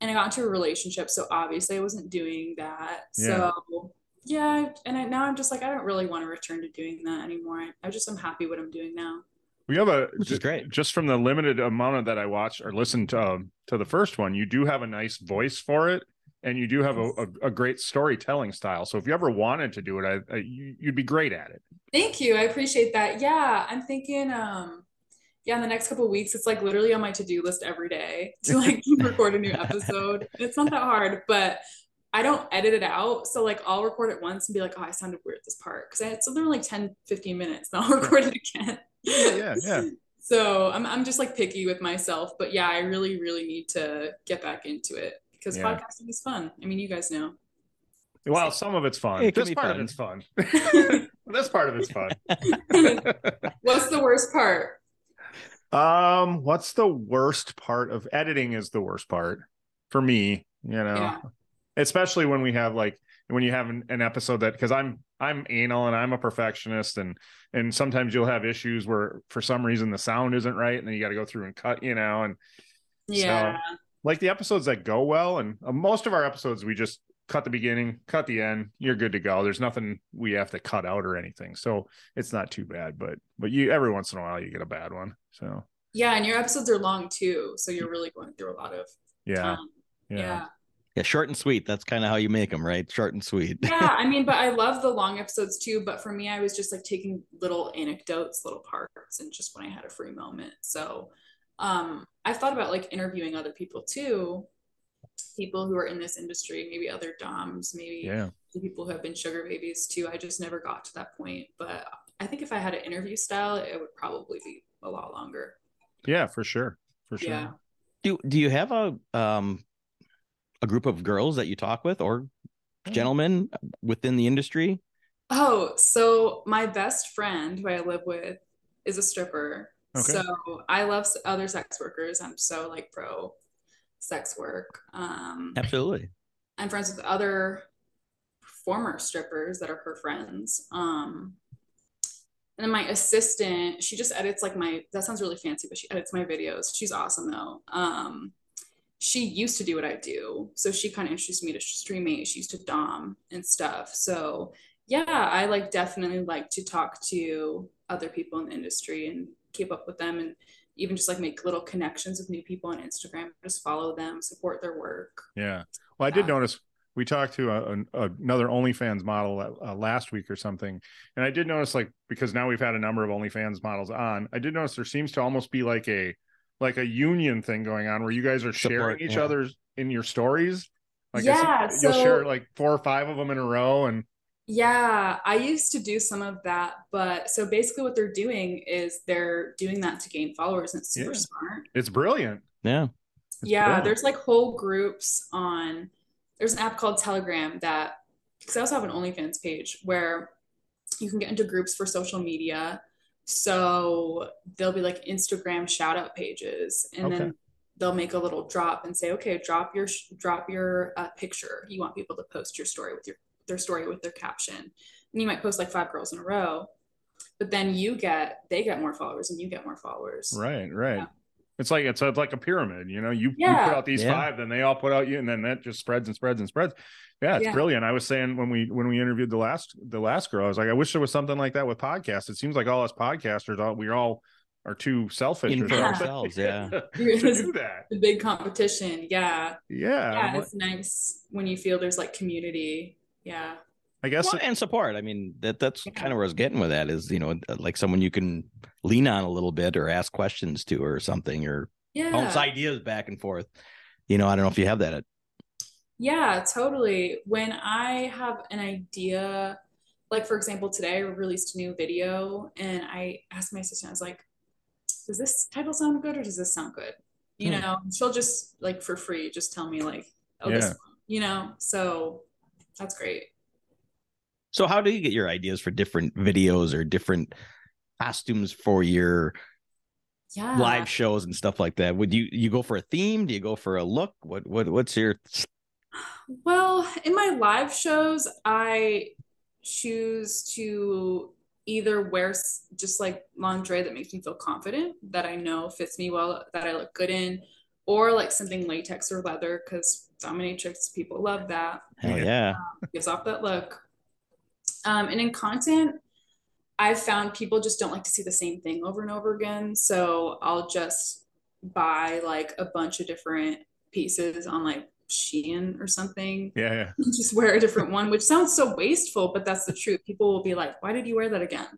and I got into a relationship, so obviously I wasn't doing that. Yeah. So yeah, and I, now I'm just like, I don't really want to return to doing that anymore. I, I just I'm happy what I'm doing now. We have a Which is great. Just from the limited amount of that I watched or listened to um, to the first one, you do have a nice voice for it, and you do have a, a, a great storytelling style. So if you ever wanted to do it, I, I you, you'd be great at it. Thank you. I appreciate that. Yeah, I'm thinking um yeah, in the next couple of weeks it's like literally on my to-do list every day to like record a new episode. It's not that hard, but I don't edit it out. So like I'll record it once and be like, "Oh, I sounded weird at this part." Cuz I it's literally like 10 15 minutes. Then I'll record it again. Yeah, yeah. So, I'm I'm just like picky with myself, but yeah, I really really need to get back into it because Yeah. podcasting is fun. I mean, you guys know. Well, some of it's fun. It this be part fun. of it's fun. this part of it's fun. What's the worst part? um, what's the worst part of editing? Is the worst part for me. You know, Yeah. especially when we have like when you have an, an episode that because I'm I'm anal and I'm a perfectionist and and sometimes you'll have issues where for some reason the sound isn't right and then you got to go through and cut you know and Yeah. like the episodes that go well and uh, most of our episodes we just cut the beginning cut the end you're good to go there's nothing we have to cut out or anything so it's not too bad but but you every once in a while you get a bad one so Yeah, and your episodes are long too, so you're really going through a lot of yeah time. yeah, Yeah. Yeah, short and sweet. That's kind of how you make them, right? Short and sweet. Yeah, I mean, but I love the long episodes too. But for me, I was just like taking little anecdotes, little parts, and just when I had a free moment. So um I've thought about like interviewing other people too, people who are in this industry, maybe other DOMs, maybe yeah the people who have been sugar babies too. I just never got to that point. But I think if I had an interview style, it would probably be a lot longer. yeah for sure for sure Yeah. Do do you have a um a group of girls that you talk with or gentlemen within the industry? Oh, so my best friend who I live with is a stripper. Okay. So I love other sex workers. I'm so like pro sex work. Um, Absolutely. I'm friends with other former strippers that are her friends. Um, and then my assistant, she just edits like my, that sounds really fancy, but she edits my videos. She's awesome though. Um, she used to do what I do. So she kind of introduced me to Streamate. She used to Dom and stuff. So yeah, I like definitely like to talk to other people in the industry and keep up with them and even just like make little connections with new people on Instagram, just follow them, support their work. Yeah. Well, I did Yeah. notice we talked to a, a, another OnlyFans model uh, last week or something, and I did notice like because now we've had a number of OnlyFans models on, I did notice there seems to almost be like a like a union thing going on where you guys are sharing Support, each yeah. other's in your stories. Like Yeah, see- you'll share like four or five of them in a row, and Yeah, I used to do some of that, but so basically what they're doing is they're doing that to gain followers and it's super Yeah. smart. it's brilliant. Yeah. It's yeah, brilliant. there's like whole groups on there's an app called Telegram that because I also have an OnlyFans page where you can get into groups for social media. So there'll be like Instagram shout out pages, and Okay. then they'll make a little drop and say, okay, drop your drop your uh, picture. You want people to post your story with your their story with their caption, and you might post like five girls in a row, but then you get they get more followers and you get more followers. Right, right. Yeah. It's like it's, it's like a pyramid, you know. You, you put out these Yeah. five, then they all put out you, and then that just spreads and spreads and spreads. Yeah, it's Yeah. brilliant. I was saying when we when we interviewed the last the last girl, I was like, I wish there was something like that with podcasts. It seems like all us podcasters, all we all are too selfish In for something ourselves, yeah. to do that. The big competition, yeah, Yeah, yeah. I'm It's nice when you feel there's like community. Yeah. I guess Well, and support. I mean, that that's kind of where I was getting with that is, you know, like someone you can lean on a little bit or ask questions to or something or Yeah. bounce ideas back and forth. You know, I don't know if you have that. At, Yeah, totally. When I have an idea, like for example, today I released a new video and I asked my assistant, I was like, does this title sound good or does this sound good? You Hmm. know, she'll just like for free just tell me like, oh, this one, you know, so that's great. So, how do you get your ideas for different videos or different costumes for your Yeah. live shows and stuff like that? Would you you go for a theme? Do you go for a look? What what what's your Well, in my live shows, I choose to either wear just like lingerie that makes me feel confident, that I know fits me well, that I look good in, or like something latex or leather, because dominatrix people love that. hell Yeah. yeah. Um, gives off that look. Um, and in content, I've found people just don't like to see the same thing over and over again. So I'll just buy like a bunch of different pieces on like Shein or something yeah, yeah. just wear a different one, which sounds so wasteful, but that's the truth. People will be like, why did you wear that again?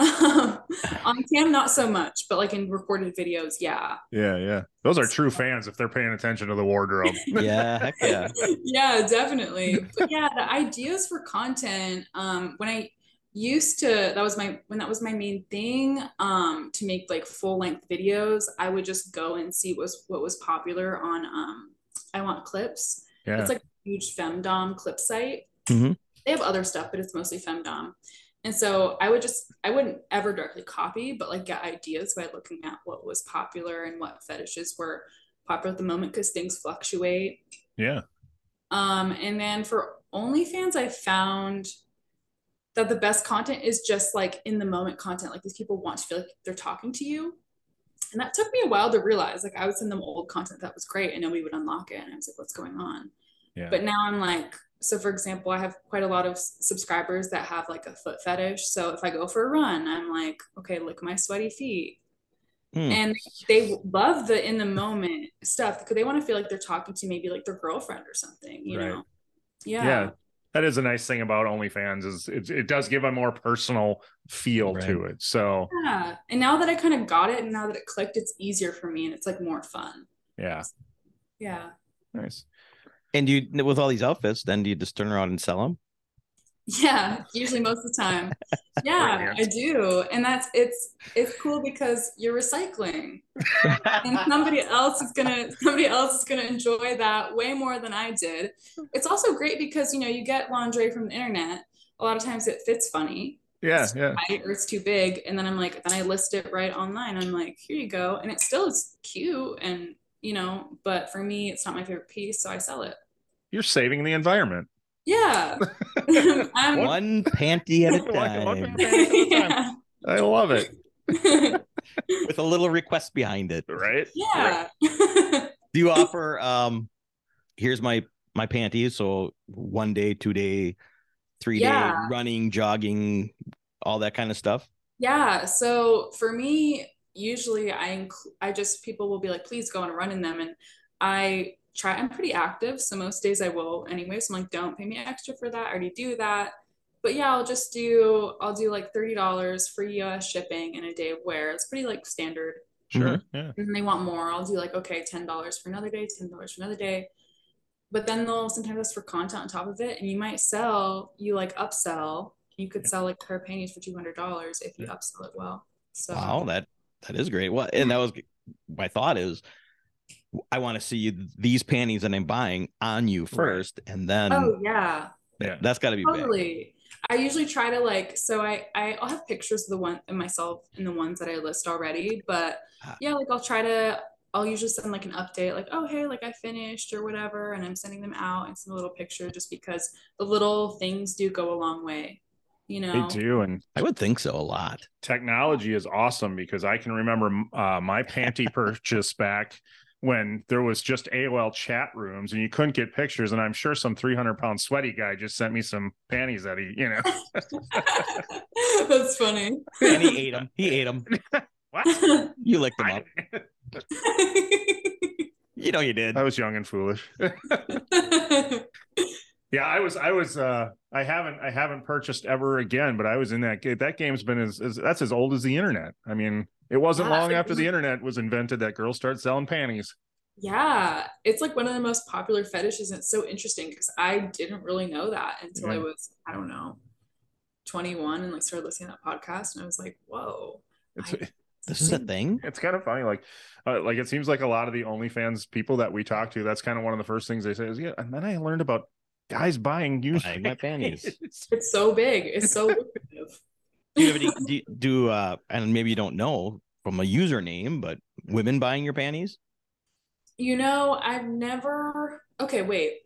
On cam, not so much, but like in recorded videos, yeah. Yeah, yeah. Those are true fans if they're paying attention to the wardrobe. Yeah, yeah. yeah, definitely. But yeah, the ideas for content, um, when I used to that was my when that was my main thing um to make like full length videos i would just go and see what was what was popular on um iWantClips Yeah. It's like a huge femdom clip site. Mhm. They have other stuff, but it's mostly femdom. And so I would just I wouldn't ever directly copy, but like get ideas by looking at what was popular and what fetishes were popular at the moment because things fluctuate. yeah. Um, and then for OnlyFans, I found that the best content is just like in the moment content. Like these people want to feel like they're talking to you. And that took me a while to realize. Like I would send them old content that was great and nobody would unlock it. And I was like, what's going on? Yeah. But now I'm like, so for example, I have quite a lot of subscribers that have like a foot fetish. So if I go for a run, I'm like, okay, look at my sweaty feet. Hmm. And they love the in the moment stuff because they want to feel like they're talking to maybe like their girlfriend or something, you Right. know? Yeah. yeah that is a nice thing about onlyfans is it, it does give a more personal feel Right. to it so Yeah. And now that I kind of got it and now that it clicked, it's easier for me and it's like more fun. yeah Yeah. nice And you with all these outfits, then do you just turn around and sell them? Yeah, usually most of the time. Yeah, I do. And that's it's it's cool because you're recycling. And somebody else is gonna somebody else is gonna enjoy that way more than I did. It's also great because you know you get lingerie from the internet. A lot of times it fits funny. yeah It's yeah tight or it's too big. And then I'm like, then I list it right online. I'm like, here you go. And it still is cute and you know, but for me it's not my favorite piece, so I sell it. you're saving the environment Yeah. I'm One panty at a One- one time at a time. yeah. i love it with a little request behind it. right Yeah. Do you offer um here's my my panties so one day, two day, three Yeah. day running, jogging, all that kind of stuff? yeah. So for me, usually I inc- I just people will be like, please go and run in them. And I try, I'm pretty active. So most days I will anyway. So I'm like, don't pay me extra for that. I already do that. But yeah, I'll just do, I'll do like $30 free US shipping and a day of wear. It's pretty like standard. sure mm-hmm. yeah and they want more, I'll do like, okay, $10 for another day, $10 for another day. But then they'll sometimes ask for content on top of it. And you might sell, you like upsell. You could sell like pair of panties for $200 if you upsell it well. So Wow, that that is great. What and that was my thought is I want to see you, these panties that I'm buying on you first, and then oh yeah, Yeah. that's got to be big. totally. I usually try to like so I, I I'll have pictures of the one of myself and the ones that I list already, but Ah. yeah, like I'll try to I'll usually send like an update, like, oh hey, like I finished or whatever, and I'm sending them out and send a little picture just because the little things do go a long way, you know. They do, and I would think so a lot. technology is awesome because I can remember uh, my panty purchase back when there was just AOL chat rooms and you couldn't get pictures. And I'm sure some 300 pound sweaty guy just sent me some panties that he, you know, That's funny. And he ate them. He ate them. what? You licked them I, up. You know you did. I was young and foolish. Yeah, I was, I was, uh, I haven't, I haven't purchased ever again, but I was in that, game. that game's been as, as that's as old as the internet. I mean, it wasn't Yeah, long it after the internet was invented that girls started selling panties. Yeah, it's like one of the most popular fetishes. And it's so interesting because I didn't really know that until I was, I don't know, 21 and like started listening to that podcast. And I was like, whoa. It's, I- This is a thing. it's kind of funny like uh, like it seems like a lot of the onlyfans people that we talk to that's kind of one of the first things they say is yeah and then i learned about guys buying used Buying my panties. It's so big. It's so lucrative. Do you have any do, do uh and maybe you don't know from a username, but women buying your panties? You know, I've never. Okay, wait.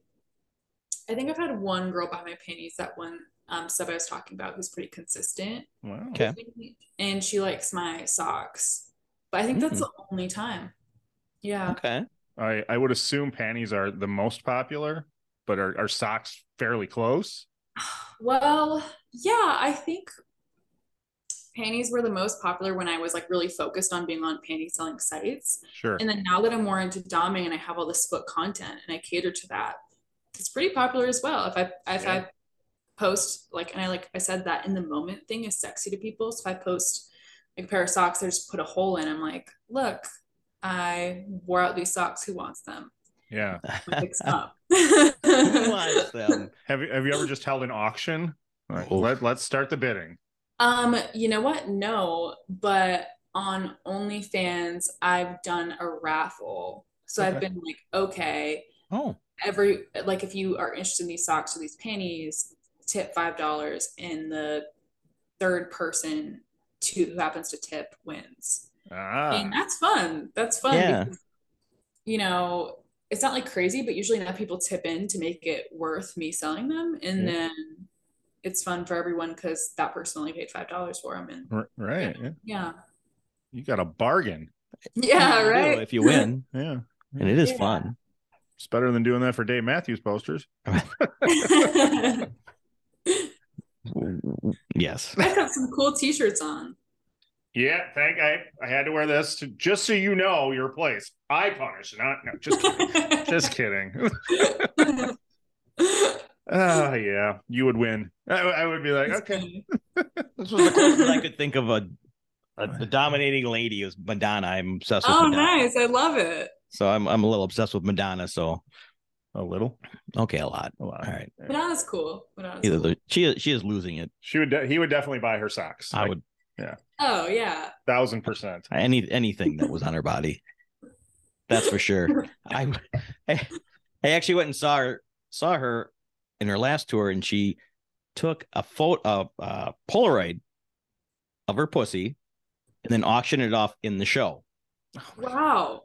I think I've had one girl buy my panties. That one um sub I was talking about who's pretty consistent, wow Okay. and she likes my socks. But I think that's the only time. Yeah. Okay. I, I would assume panties are the most popular but are, are socks fairly close Well, yeah, I think panties were the most popular when I was like really focused on being on panty selling sites. sure And then now that I'm more into doming and I have all this split content and I cater to that, it's pretty popular as well. If I if Yeah. I post like and I like I said that in the moment thing is sexy to people. So if I post like a pair of socks, I just put a hole in. I'm like, look, I wore out these socks. Who wants them? yeah up. Who wants them? have you have you ever just held an auction like, Oh. let, let's start the bidding Um, you know what? No, but on OnlyFans, I've done a raffle. So I've been like, okay, Oh, every like if you are interested in these socks or these panties, tip five dollars, and the third person to who happens to tip wins. ah And that's fun. That's fun Yeah. because you know it's not like crazy, but usually enough people tip in to make it worth me selling them, and Yeah. then it's fun for everyone because that person only paid five dollars for them, and right yeah. yeah. you got a bargain Yeah, you right. If you win, yeah and it is Yeah. fun. it's better than doing that for dave matthews posters Yes. I've got some cool t-shirts on. Yeah, thank I I had to wear this to just so you know your place. I punish, not no, just kidding. just kidding. Oh yeah, you would win. I, I would be like, okay, This was the closest I could think of a, a the dominating lady is Madonna. I'm obsessed with Oh, Madonna. nice. I love it. So I'm I'm a little obsessed with Madonna. So a little, okay, a lot. a lot. All right. Madonna's cool. Madonna's Either cool. the, she she is losing it. She would. De- he would definitely buy her socks. I like, would Oh, yeah. thousand percent. any anything that was on her body. That's for sure. I, I I actually went and saw her saw her in her last tour, and she took a photo a uh, Polaroid of her pussy, and then auctioned it off in the show. Wow.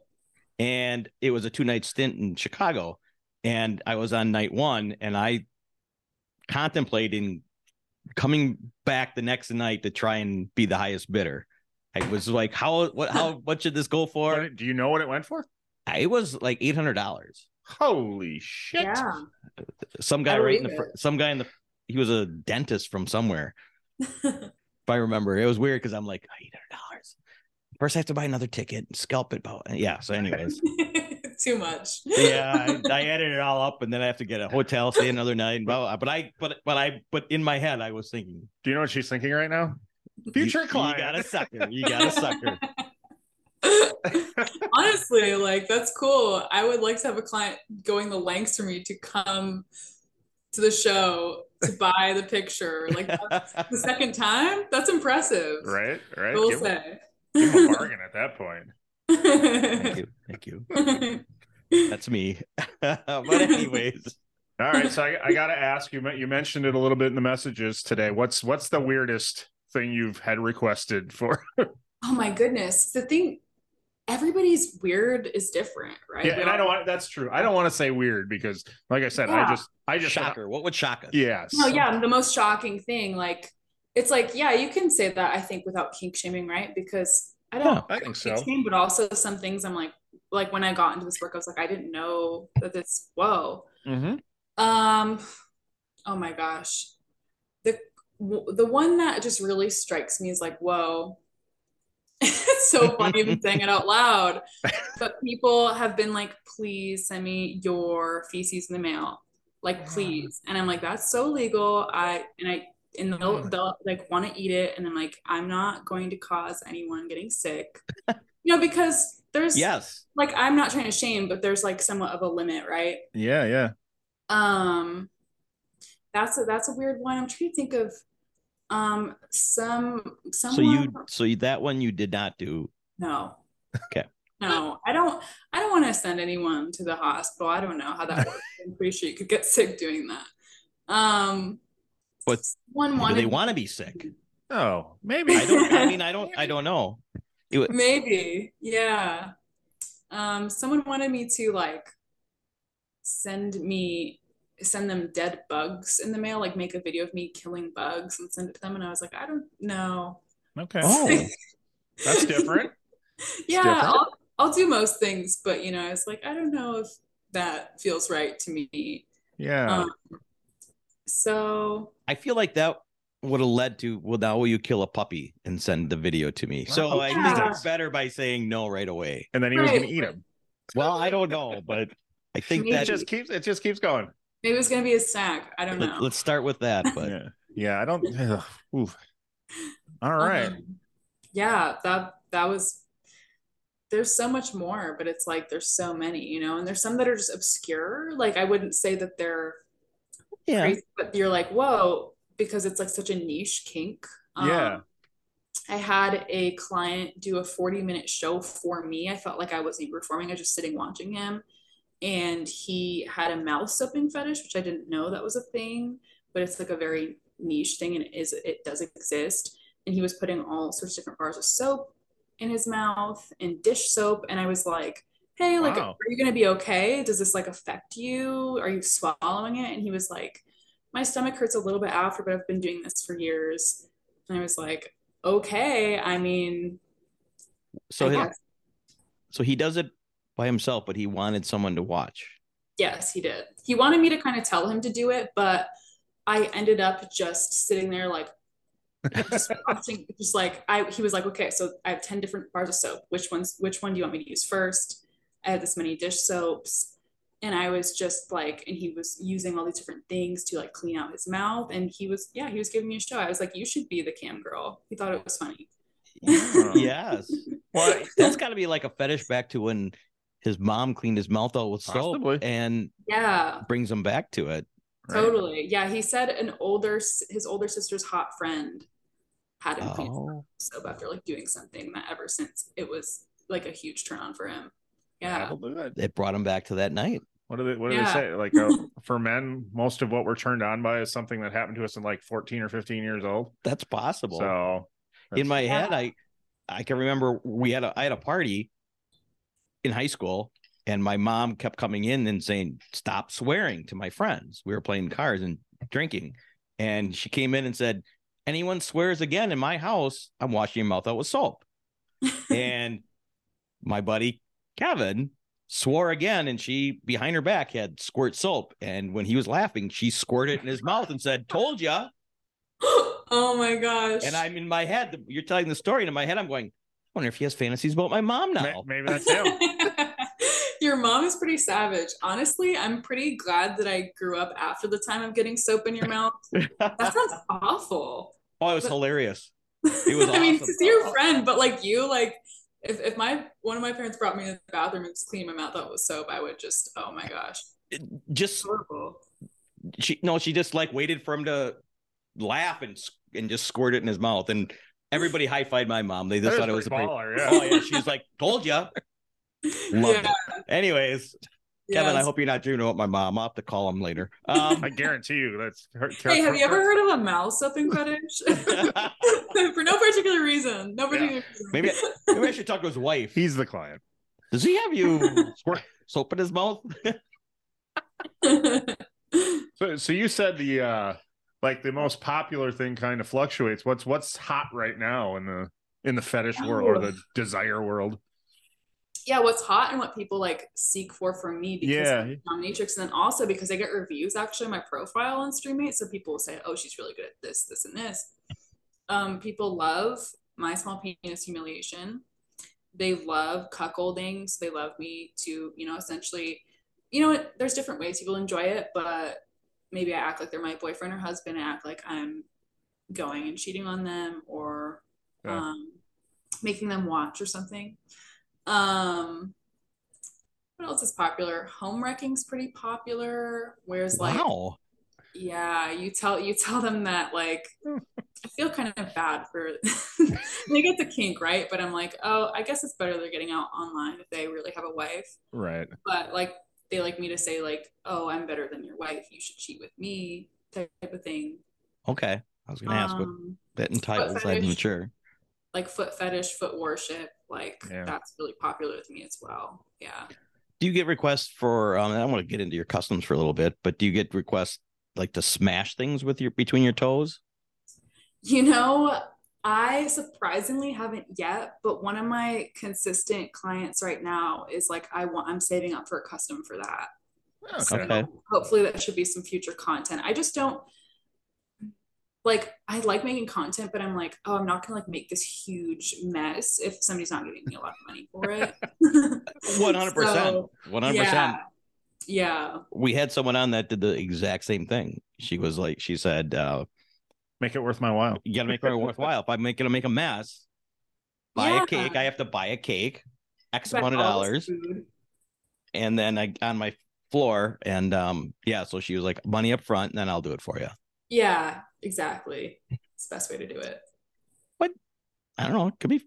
And it was a two night stint in Chicago, and I was on night one, and I contemplating coming back the next night to try and be the highest bidder. I was like, how what how what should this go for? Do you know what it went for? Uh, it was like eight hundred dollars. Holy shit! Yeah. Some guy right in the believe fr- some guy in the he was a dentist from somewhere. If I remember, it was weird because I'm like eight hundred dollars. First, I have to buy another ticket, and scalp it. But yeah, so anyways, Too much. yeah, I, I added it all up, and then I have to get a hotel, stay another night. and blah, blah, But I, but but I, but in my head, I was thinking, Do you know what she's thinking right now? Future you, client. you got a sucker, you got a sucker. Honestly, like that's cool. I would like to have a client going the lengths for me to come to the show to buy the picture. Like the second time, that's impressive. right, right. I will Give, say. give a bargain at that point. Thank you. Thank you. That's me. but anyways, All right, so I, I got to ask you. You mentioned it a little bit in the messages today. What's what's the weirdest thing you've had requested for? oh my goodness, the thing. Everybody's weird is different, right? Yeah, and I don't want. That's true. I don't want to say weird because, like I said, Yeah. I just, I just shocker. What would shock us? Yes. No, yeah, the most shocking thing, like it's like, yeah, you can say that I think without kink shaming, right? Because I don't Yeah, I think so. kink shame, but also some things I'm like, like when I got into this work, I was like, I didn't know that this. Whoa. Mm-hmm. Um, oh my gosh, the the one that just really strikes me is like, whoa. it's so funny even saying it out loud. But people have been like, please send me your feces in the mail. Like, please. And I'm like, that's so legal. I and I and they'll they'll like want to eat it. And I'm like, I'm not going to cause anyone getting sick. You know, because there's Yes. like I'm not trying to shame, but there's like somewhat of a limit, right? Yeah, yeah. Um, that's a that's a weird one. I'm trying to think of um some some So you, so you, that one you did not do. no. Okay. No, I don't. I don't want to send anyone to the hospital. I don't know how that works. I'm pretty sure you could get sick doing that. Um, But one Do they want to be sick? Oh, maybe. I don't. I mean, I don't. I don't know. It would- Maybe, yeah. Um, someone wanted me to like send me send them dead bugs in the mail, like make a video of me killing bugs and send it to them, and I was like, I don't know. Okay. Oh, That's different. yeah, different. I'll I'll do most things, but you know, I was like, I don't know if that feels right to me. Yeah. Um, so I feel like that would have led to well, now will you kill a puppy and send the video to me? So Wow. I think it's better by saying no right away. and then he was going to eat him. Well, I don't know, but I think Maybe that It just keeps. It just keeps going. maybe it's gonna be a snack. I don't know. let, us start with that. But Yeah. Yeah. I don't. ugh, oof. All right. Um, yeah, that that was there's so much more, but it's like there's so many, you know, and there's some that are just obscure. Like I wouldn't say that they're yeah, crazy, but you're like, whoa, because it's like such a niche kink. Um, yeah. I had a client do a 40 minute show for me. I felt like I wasn't even performing, I was just sitting watching him. And he had a mouth soaping fetish, which I didn't know that was a thing, but it's like a very niche thing and it is it does exist. And he was putting all sorts of different bars of soap in his mouth and dish soap. And I was like, hey, like, Wow. are you gonna be okay? Does this like affect you? Are you swallowing it? And he was like, my stomach hurts a little bit after, but I've been doing this for years. And I was like, okay. I mean, so I his- so he does it by himself, but he wanted someone to watch. yes, he did. He wanted me to kind of tell him to do it, but I ended up just sitting there like just watching, just like I he was like, okay, so I have 10 different bars of soap. Which ones, which one do you want me to use first? I had this many dish soaps. And I was just like, and he was using all these different things to like clean out his mouth. And he was, yeah, he was giving me a show. I was like, you should be the cam girl. He thought it was funny. Oh. yes. Well, that's got to be like a fetish back to when his mom cleaned his mouth out with soap Possibly. and Yeah. brings him back to it. Right. Totally. Yeah. He said an older, his older sister's hot friend had him clean his Oh, soap after like doing something that ever since it was like a huge turn on for him. Yeah. That'll do it. it brought him back to that night. What do they? What do Yeah. they say? Like uh, for men, most of what we're turned on by is something that happened to us in like 14 or 15 years old. That's possible. So in my Yeah. head, I I can remember we had a I had a party in high school, and my mom kept coming in and saying, "Stop swearing to my friends." We were playing cards and drinking, and she came in and said, "Anyone swears again in my house, I'm washing your mouth out with soap." and my buddy Kevin swore again, and she behind her back had squirt soap, and when he was laughing, she squirted it in his mouth and said, "Told ya." oh my gosh. And I'm in my head, you're telling the story, and in my head, I'm going, I wonder if he has fantasies about my mom now. maybe that's him. Your mom is pretty savage. Honestly, I'm pretty glad that I grew up after the time of getting soap in your mouth. That sounds awful. Oh, it was hilarious. It was I mean, awesome. to see your friend, but like you, like if, if my one of my parents brought me to the bathroom and cleaned my mouth out with soap, I would just, oh my gosh, Just horrible. she no, she just like waited for him to laugh and and just squirt it in his mouth, and everybody high fived my mom. They just That is thought it was a pretty pretty. baller, yeah. Oh yeah, she was like, "Told ya." Love Yeah. it. Anyways, Kevin, I hope you're not dreaming about my mom. I'll have to call him later. Um, I guarantee you that's. Her, Hey, have you ever heard of a mouth soaping fetish? For no particular reason. No particular reason. maybe maybe I should talk to his wife. He's the client. Does he have you squirt soap in his mouth? So, so you said the uh like the most popular thing kind of fluctuates. What's what's hot right now in the in the fetish world or the desire world? Yeah, what's hot and what people like seek for from me because Yeah. I'm dominatrix, and then also because I get reviews actually on my profile on Streamate, so people will say, "Oh, she's really good at this, this, and this." Um, people love my small penis humiliation. They love cuckolding, so they love me to, you know, essentially, you know, there's different ways people enjoy it, but maybe I act like they're my boyfriend or husband, and act like I'm going and cheating on them or Yeah. um, making them watch or something. Um, what else is popular? Home wrecking's pretty popular. Where's like, wow. yeah, you tell you tell them that like I feel kind of bad for they get the kink, right? But I'm like, oh, I guess it's better they're getting out online if they really have a wife. Right. But like they like me to say like, oh, I'm better than your wife. You should cheat with me, type of thing. Okay. I was gonna ask what Um, that entitles. I mature. like foot fetish, foot worship, like Yeah. that's really popular with me as well. Yeah. Do you get requests for? Um, I want to get into your customs for a little bit, but do you get requests like to smash things with your between your toes? You know, I surprisingly haven't yet, but one of my consistent clients right now is like, I want, I'm saving up for a custom for that. So Okay. hopefully that should be some future content. I just don't like, I like making content, but I'm like, oh, I'm not gonna like make this huge mess if somebody's not giving me a lot of money for it. One hundred percent. One hundred percent. Yeah. We had someone on that did the exact same thing. She was like, she said, uh, Make it worth my while. "You got to make it worthwhile. If I'm gonna make a mess, buy Yeah. a cake. I have to buy a cake, X But amount of dollars, and then I on my floor, and um, yeah. So she was like, money up front, and then I'll do it for you. Yeah, exactly. It's the best way to do it. What? I don't know. It could be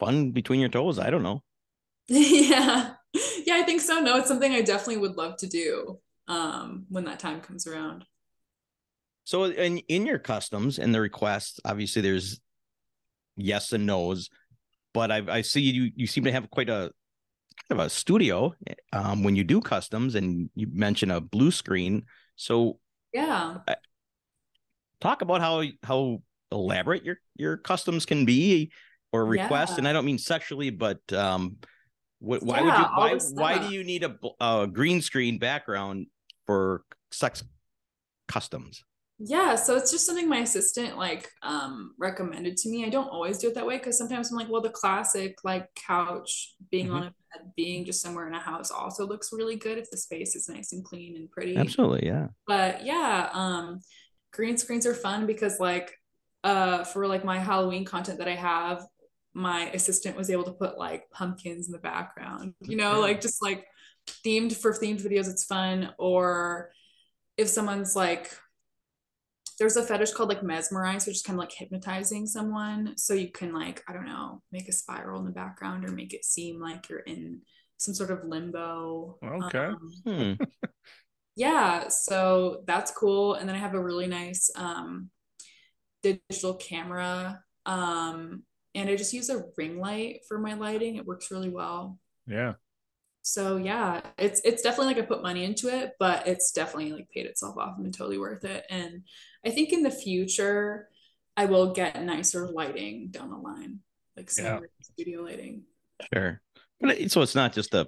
fun between your toes. I don't know. yeah. Yeah, I think so. No, it's something I definitely would love to do um when that time comes around. So in in your customs and the requests, obviously there's yes and no's, but I I see you you seem to have quite a kind of a studio um, when you do customs, and you mention a blue screen. So Yeah. Talk about how how elaborate your your customs can be or request, Yeah. and I don't mean sexually, but um, wh- why would you why why do you need a, a green screen background for sex customs? Yeah, so it's just something my assistant like um recommended to me. I don't always do it that way because sometimes I'm like, well, the classic like couch being on a bed, being just somewhere in a house also looks really good if the space is nice and clean and pretty. Absolutely, yeah. But yeah, um green screens are fun because like uh for like my Halloween content that I have, my assistant was able to put like pumpkins in the background, you know, like just like themed for themed videos, it's fun. Or if someone's like there's a fetish called like mesmerize, which is kind of like hypnotizing someone. So you can like, I don't know, make a spiral in the background or make it seem like you're in some sort of limbo. Okay. Um, Hmm. yeah so that's cool and then i have a really nice um digital camera um and i just use a ring light for my lighting it works really well Yeah. so yeah it's it's definitely like i put money into it but it's definitely like paid itself off and been totally worth it and i think in the future i will get nicer lighting down the line like some Yeah. studio lighting Sure. But it, so it's not just a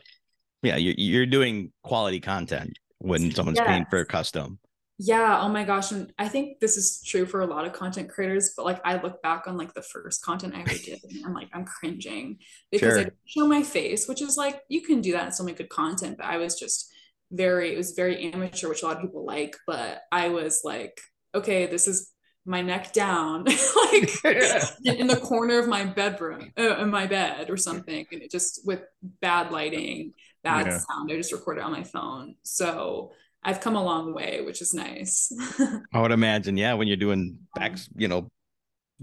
yeah, you're you're doing quality content when someone's paying for a custom. Yeah, oh my gosh. And I think this is true for a lot of content creators, but like I look back on like the first content I ever did and I'm like, I'm cringing because I Sure. didn't show my face, which is like you can do that and still make good content, but I was just very, it was very amateur, which a lot of people like, but I was like, okay, this is my neck down, like in, in the corner of my bedroom, uh, in my bed or something, and it just with bad lighting, bad Yeah. sound. I just recorded on my phone. So I've come a long way, which is nice. I would imagine, yeah, when you're doing back, um, you know,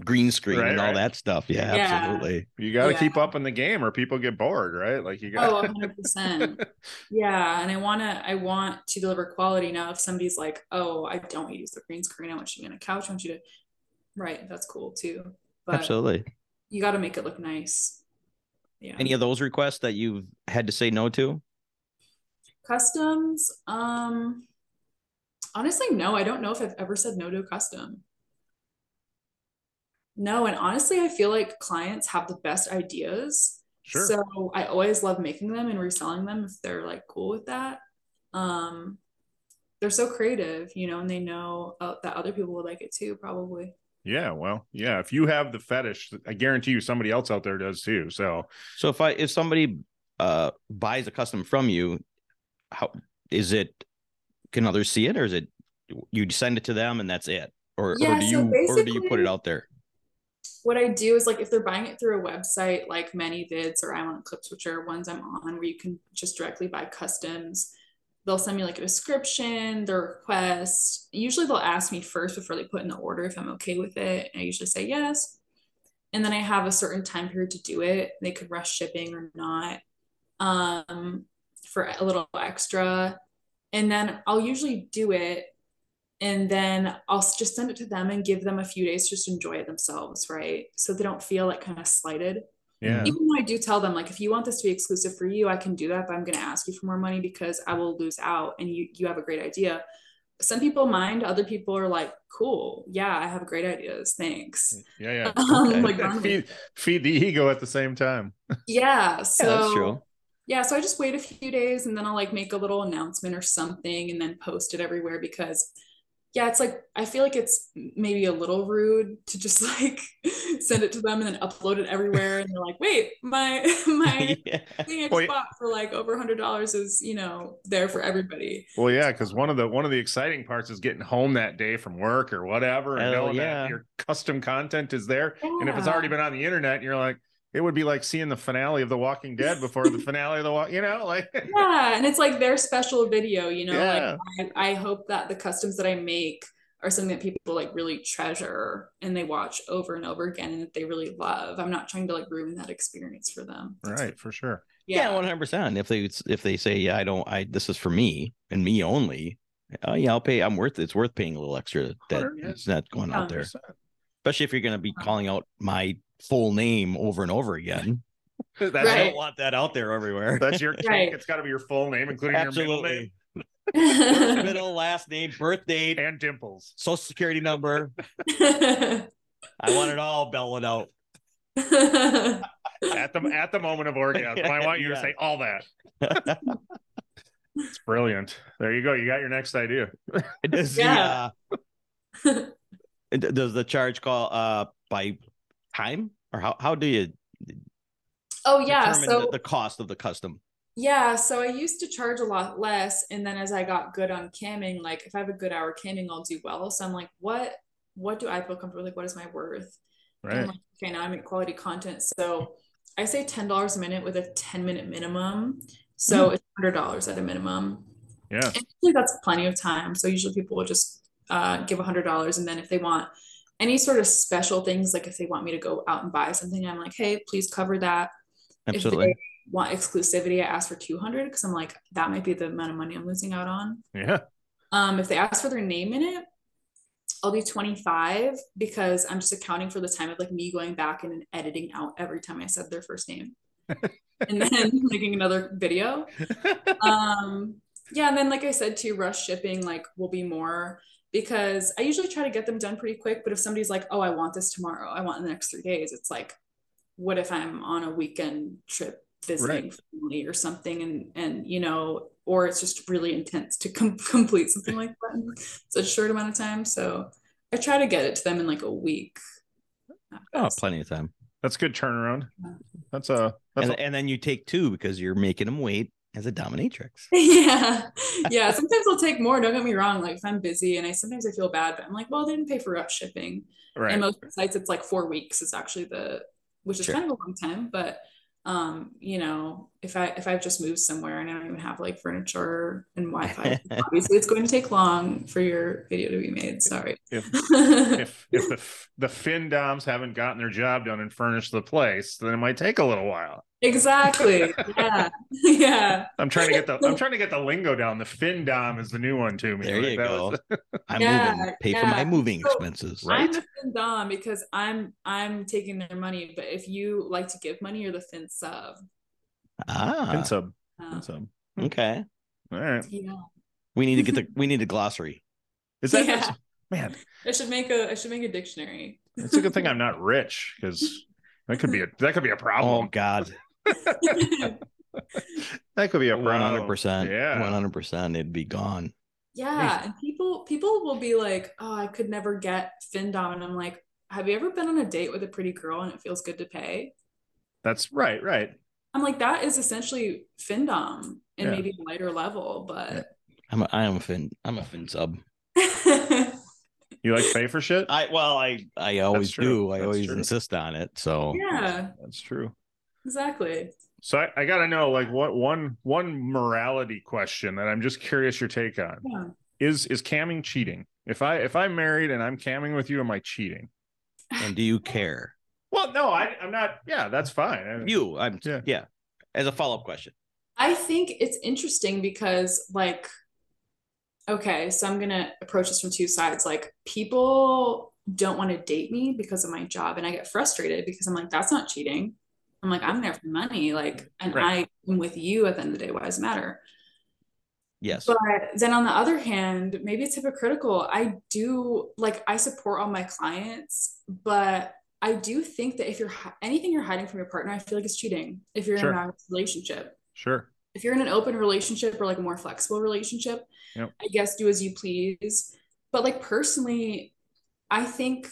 green screen Right, and all right. that stuff. Yeah, Yeah. absolutely. You got to Yeah. keep up in the game, or people get bored, right? Like you got. Oh, 100%. Yeah, and I want to I want to deliver quality now if somebody's like, "Oh, I don't want you to use the green screen. I want you to be on a couch. I want you to." Right, that's cool too. But Absolutely. you got to make it look nice. Yeah. Any of those requests that you've had to say no to? Customs, um honestly no, I don't know if I've ever said no to a custom. No, and honestly, I feel like clients have the best ideas. Sure. So I always love making them and reselling them if they're like cool with that. Um they're so creative, you know, and they know uh, that other people would like it too, probably. Yeah, well, yeah. If you have the fetish, I guarantee you somebody else out there does too. So So if I if somebody uh buys a custom from you, how is it? Can others see it, or is it you send it to them and that's it, or Yeah, or do so you or do you put it out there? what I do is like if they're buying it through a website like ManyVids or iWantClips, which are ones I'm on where you can just directly buy customs, they'll send me like a description, their request. Usually they'll ask me first before they put in the order if I'm okay with it. And I usually say yes. And then I have a certain time period to do it. They could rush shipping or not um, for a little extra. And then I'll usually do it and then I'll just send it to them and give them a few days to just enjoy it themselves, right? So they don't feel like kind of slighted. Yeah, Even though I do tell them, like, if you want this to be exclusive for you, I can do that, but I'm going to ask you for more money because I will lose out and you you have a great idea. Some people mind, other people are like, cool, yeah, I have great ideas, thanks. yeah, yeah. Um, Okay. like, feed, feed the ego at the same time. yeah, so yeah, that's true. yeah, so I just wait a few days and then I'll like make a little announcement or something and then post it everywhere because yeah, it's like I feel like it's maybe a little rude to just like send it to them and then upload it everywhere and they're like, wait, my my yeah. thing I Well, just bought for like over a hundred dollars is, you know, there for everybody. Well, yeah, because one of the one of the exciting parts is getting home that day from work or whatever, and Hell knowing yeah. that your custom content is there. And if it's already been on the internet, you're like, it would be like seeing the finale of The Walking Dead before the finale of the Walk. You know, like Yeah, and it's like their special video, you know, Yeah. like I, I hope that the customs that I make are something that people like really treasure and they watch over and over again and that they really love. I'm not trying to like ruin that experience for them. right for sure. Yeah, one hundred percent. If they if they say, yeah, I don't, I this is for me and me only. Oh yeah, I'll pay. I'm worth. It's worth paying a little extra. That Hundred, yeah. it's not going out there, especially if you're going to be calling out my full name over and over again. That's, I don't want that out there everywhere. that's your kink. Right. It's got to be your full name, including your middle name First, middle, last name, birth date, and dimples. social security number. I want it all bellowed out. At the at the moment of orgasm, I want you to say all that. It's brilliant. There you go. You got your next idea. Does Yeah. the uh, does the charge call uh by time or how how do you oh yeah, so the, the cost of the custom? Yeah, so I used to charge a lot less, and then as I got good on camming, like if I have a good hour camming, I'll do well. So I'm like, what what do I feel comfortable? Like, what is my worth? Right. like, okay, now I make quality content. So I say ten dollars a minute with a 10 minute minimum. So it's hundred dollars at a minimum. Yeah. And usually that's plenty of time. So usually people will just uh, give a hundred dollars, and then if they want any sort of special things, like if they want me to go out and buy something, I'm like, hey, please cover that if Absolutely. they want exclusivity, I ask for 200 because I'm like, that might be the amount of money I'm losing out on. Yeah. Um, if they ask for their name in it, I'll do 25 because I'm just accounting for the time of like me going back and editing out every time I said their first name and then making another video. Um, yeah, and then like I said, to rush shipping like will be more because I usually try to get them done pretty quick. But if somebody's like, oh, I want this tomorrow, I want in the next three days, it's like, what if I'm on a weekend trip visiting Right. family or something, and and you know, or it's just really intense to com- complete something like that in such a short amount of time. So I try to get it to them in like a week. Oh, plenty of time. That's good turnaround. That's a that's And, a, and then you take two because you're making them wait as a dominatrix. yeah yeah sometimes i'll take more don't get me wrong like if i'm busy and i sometimes i feel bad but i'm like well they didn't pay for rush shipping right. and most sites it's like four weeks is actually the which is Sure. kind of a long time but um, you know, if I if I've just moved somewhere and I don't even have like furniture and Wi-Fi, obviously it's going to take long for your video to be made. Sorry. If if if the the fin doms haven't gotten their job done and furnished the place, then it might take a little while. Exactly. Yeah. yeah. I'm trying to get the I'm trying to get the lingo down. The fin dom is the new one to me. There Like, you go. was- I'm Yeah, moving. Pay for my moving So, expenses. Right. I'm the fin dom because I'm I'm taking their money, but if you like to give money, you're the fin sub. Ah, fin sub. Uh, Fin sub. okay. All right. yeah. We need to get the we need a glossary. Is that Yeah. man? I should make a I should make a dictionary. It's a good thing I'm not rich because that could be a that could be a problem. Oh. God, that could be a one problem. hundred percent. Yeah. one hundred percent. It'd be gone. Yeah, and people people will be like, "Oh, I could never get FinDom," and I'm like, "Have you ever been on a date with a pretty girl and it feels good to pay?" That's right. Right. I'm like, that is essentially FinDom in Yeah. maybe a lighter level, but I'm a, I am a fin. I'm a fin sub. You like pay for shit? I well, I I always do. I That's always true. insist on it. So yeah, That's true. Exactly. So I, I got to know like what one one morality question that I'm just curious your take on Yeah. is is camming cheating? If I if I'm married and I'm camming with you, am I cheating? and do you care? Well, no, I I'm not. Yeah, that's fine. I- You, I'm Yeah. yeah. As a follow up question, I think it's interesting because, like, okay, so I'm gonna approach this from two sides. Like, people don't want to date me because of my job, and I get frustrated because I'm like, that's not cheating. I'm like, I'm there for money, like, and Right. I am with you at the end of the day. Why does it matter? yes. But then on the other hand, maybe it's hypocritical. I do like I support all my clients, but I do think that if you're anything you're hiding from your partner, I feel like it's cheating. If you're Sure. in a relationship, Sure. if you're in an open relationship or like a more flexible relationship, Yep. I guess do as you please. But like personally, I think,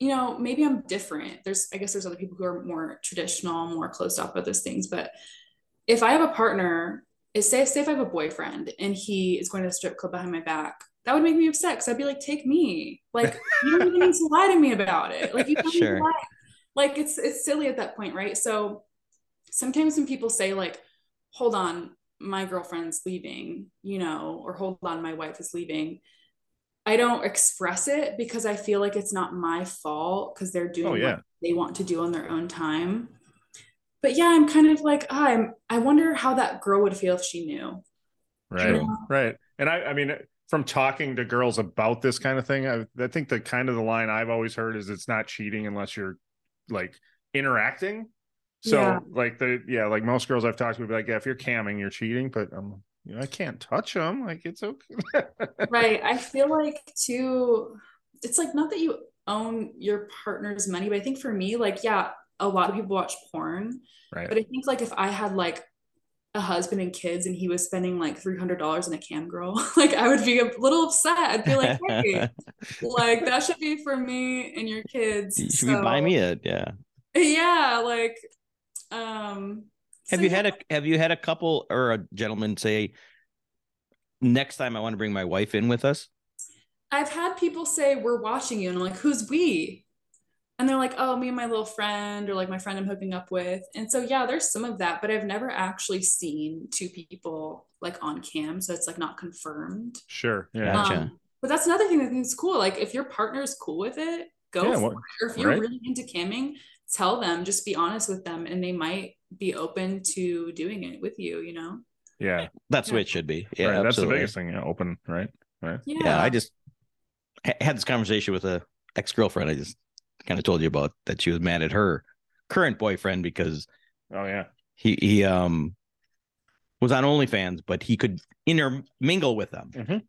you know, maybe I'm different. There's, I guess there's other people who are more traditional, more closed off with those things. But if I have a partner, is say, say if I have a boyfriend and he is going to the strip club behind my back, that would make me upset because I'd be like, take me. Like, you don't even need to lie to me about it. Like, you don't need to Sure. lie. Like, it's it's silly at that point, right? So sometimes when people say, like, hold on, my girlfriend's leaving, you know, or hold on, my wife is leaving. I don't express it because I feel like it's not my fault because they're doing Oh, yeah. what they want to do on their own time. But yeah, I'm kind of like, ah, I'm, I wonder how that girl would feel if she knew. Right. True. Right. And I I mean from talking to girls about this kind of thing, I I think the kind of the line I've always heard is it's not cheating unless you're like interacting. So Yeah. like the yeah, like most girls I've talked to would be like, yeah, if you're camming, you're cheating, but um you know, I can't touch them. Like it's okay. Right. I feel like too, it's like not that you own your partner's money, but I think for me, like, yeah, a lot of people watch porn, right. but I think like if I had like a husband and kids and he was spending like $300 on a cam girl, like I would be a little upset. I'd be like, hey, like that should be for me and your kids. should So, buying me it. Yeah. Yeah. Like, um, Have so you had a Have you had a couple or a gentleman say, next time I want to bring my wife in with us? I've had people say, We're watching you. And I'm like, Who's we? And they're like, Oh, me and my little friend, or like my friend I'm hooking up with. And so, yeah, there's some of that, but I've never actually seen two people like on cam. So it's like not confirmed. Sure. Yeah. Gotcha. Um, but that's another thing that I think is cool. Like, if your partner is cool with it, go Yeah, for what- it. Or if you're right. really into camming, tell them, just be honest with them, and they might be open to doing it with you, you know? Yeah. That's the way it should be. Yeah, right. That's the biggest thing. Yeah. Open. Right. Right. Yeah. Yeah, I just ha- had this conversation with a ex girlfriend. I just kind of told you about that. She was mad at her current boyfriend because Oh yeah. he he um was on OnlyFans, but he could intermingle with them.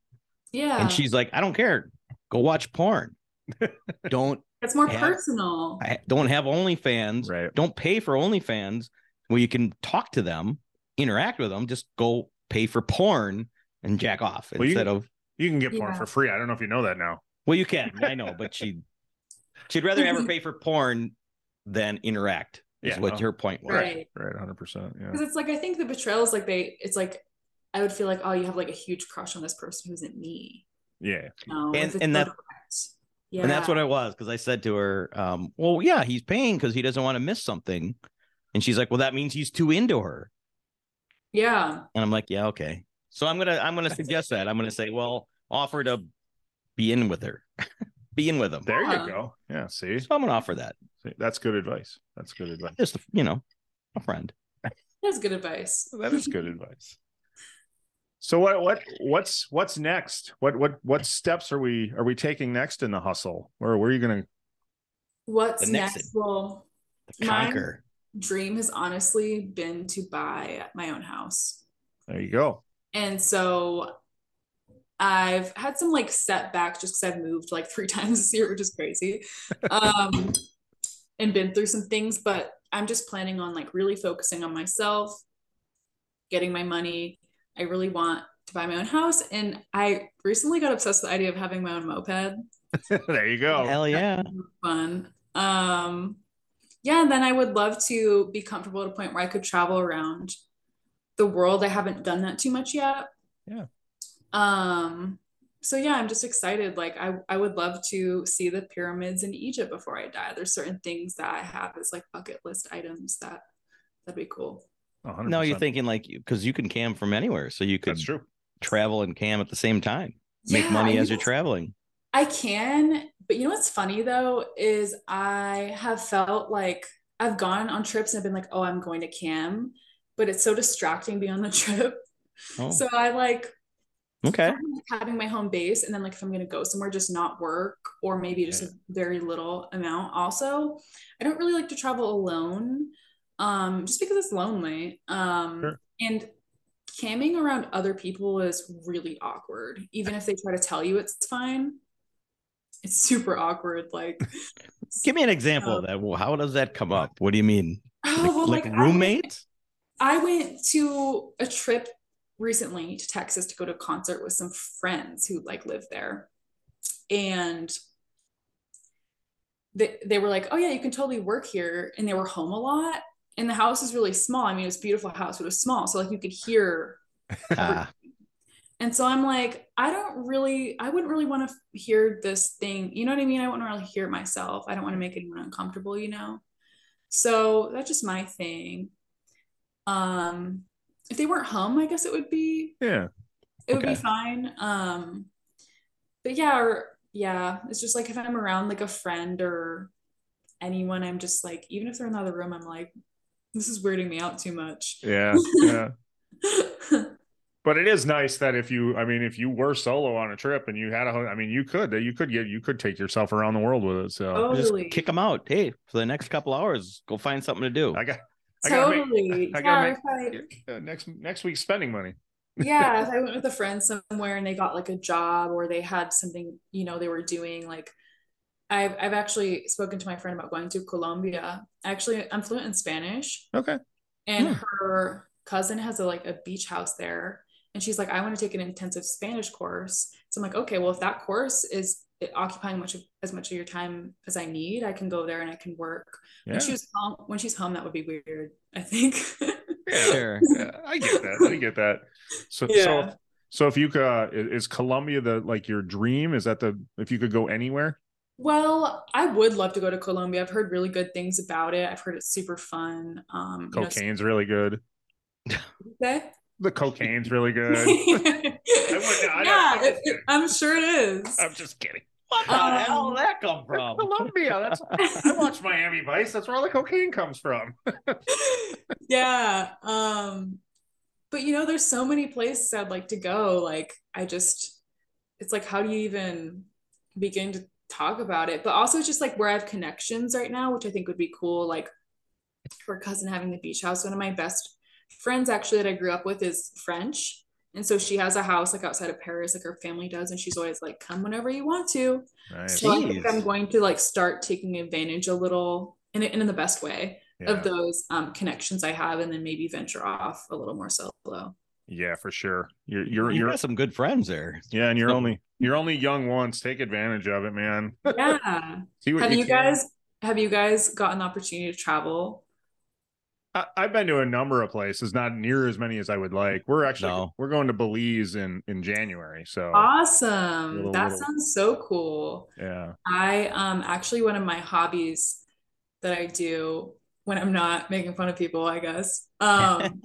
yeah. And she's like, I don't care. Go watch porn. don't it's more Yeah. personal. I don't have OnlyFans. Right. Don't pay for OnlyFans where you can talk to them, interact with them. Just go pay for porn and jack off Well, you- instead of You can get porn Yeah. for free. I don't know if you know that now. well, you can. I know, but she she'd rather have her pay for porn than interact. Is Yeah, what no. her point was. Right. Right. Hundred percent. Yeah. Because it's like I think the betrayal is like they it's like I would feel like, oh, you have like a huge crush on this person who isn't me. Yeah. No, And- and that- direct. Yeah. And that's what I was because I said to her, um, "Well, yeah, he's paying because he doesn't want to miss something." And she's like, Well, that means he's too into her. Yeah. And I'm like, Yeah, okay. So I'm gonna I'm gonna suggest that. I'm gonna say, well, offer to be in with her. be in with him. There Yeah. you go. Yeah. See, So I'm gonna offer that. See, that's good advice. That's good advice. Just you know, a friend. That's good advice. That is good advice. So what what what's what's next? What what what steps are we are we taking next in the hustle? Or where are you gonna What's The next- next? Well, The Mine- conquer. dream has honestly been to buy my own house. there you go. And so I've had some like setbacks just because I've moved like three times this year, which is crazy. Um, and been through some things, but I'm just planning on like really focusing on myself, getting my money. I really want to buy my own house. And I recently got obsessed with the idea of having my own moped. there you go. Hell yeah. Fun. Um, yeah, and then I would love to be comfortable at a point where I could travel around the world. I haven't done that too much yet. Yeah. Um, so yeah, I'm just excited. Like I, I would love to see the pyramids in Egypt before I die. There's certain things that I have as like bucket list items that that'd be cool. 100%. No, you're thinking like because you can cam from anywhere, so you could that's true. travel and cam at the same time. Make Yeah, money as you're traveling. I can, but you know what's funny though is I have felt like I've gone on trips and I've been like, oh, I'm going to cam, but it's so distracting being on the trip. Oh, So I like okay. kind of like having my home base, and then like if I'm gonna go somewhere, just not work or maybe just Yeah. a very little amount. Also, I don't really like to travel alone, um, just because it's lonely. Um, Sure. and camming around other people is really awkward, even if they try to tell you it's fine. It's super awkward. Like, Give me an example Oh. of that. Well, how does that come up? What do you mean? oh, Like, well, like like, I- roommates? I went to a trip recently to Texas to go to a concert with some friends who like live there. And they, they were like, oh yeah, you can totally work here. And they were home a lot. And the house is really small. I mean, it's a beautiful house, but it was small. So like you could hear and so I'm like, I don't really, I wouldn't really want to hear this thing. You know what I mean? I wouldn't really hear it myself. I don't want to make anyone uncomfortable, you know? So that's just my thing. Um, if they weren't home, I guess it would be, Yeah. it would be fine. Um, but yeah, or yeah, it's just like if I'm around like a friend or anyone, I'm just like, even if they're in the other room, I'm like, this is weirding me out too much. Yeah. Yeah. but it is nice that if you i mean if you were solo on a trip and you had a i mean you could you could get you could take yourself around the world with it so just Totally. kick them out. Hey, for the next couple hours, go find something to do. i got I gotta make- Totally. I yeah, gotta if I- uh, next next week's spending money yeah if i went with a friend somewhere and they got like a job or they had something you know they were doing like i've, I've actually spoken to my friend about going to colombia actually i'm fluent in spanish. Okay. And Hmm. her cousin has a like a beach house there. And she's like i want to take an intensive spanish course. So i'm like okay well if that course is occupying much of as much of your time as i need i can go there and i can work. Yeah, when she's home when she's home that would be weird i think. Yeah, Sure. yeah, i get that. I get that. So so Yeah. so if you could uh, is is colombia the like your dream? Is that the if you could go anywhere Well, I would love to go to Colombia. I've heard really good things about it. I've heard it's super fun. Um, you know, cocaine's really good okay. the cocaine's really good yeah, I don't- it- it- I'm sure it is. i'm just kidding What the Um, hell did that come from? colombia that's i watch miami vice that's where all the cocaine comes from yeah. Um, but you know, there's so many places I'd like to go. Like, I just, it's like, how do you even begin to talk about it? But also, just like where I have connections right now, which I think would be cool. Like, her cousin having the beach house. One of my best friends, actually, that I grew up with is French. And so she has a house like outside of Paris, like her family does. And she's always like, come whenever you want to. nice. So I think I'm going to like start taking advantage a little in, in the best way Yeah. of those um, connections I have, and then maybe venture off a little more solo. Yeah, for sure. You're you're You you're got some good friends there. yeah, and you're So- only you're only young once. Take advantage of it, man. Yeah. See what have you can. guys have you guys gotten the opportunity to travel? I, I've been to a number of places, not near as many as I would like. We're actually No. we're going to Belize in in January, so Awesome. Little- that little- sounds so cool. yeah. I um actually one of my hobbies that I do when I'm not making fun of people, I guess. Um,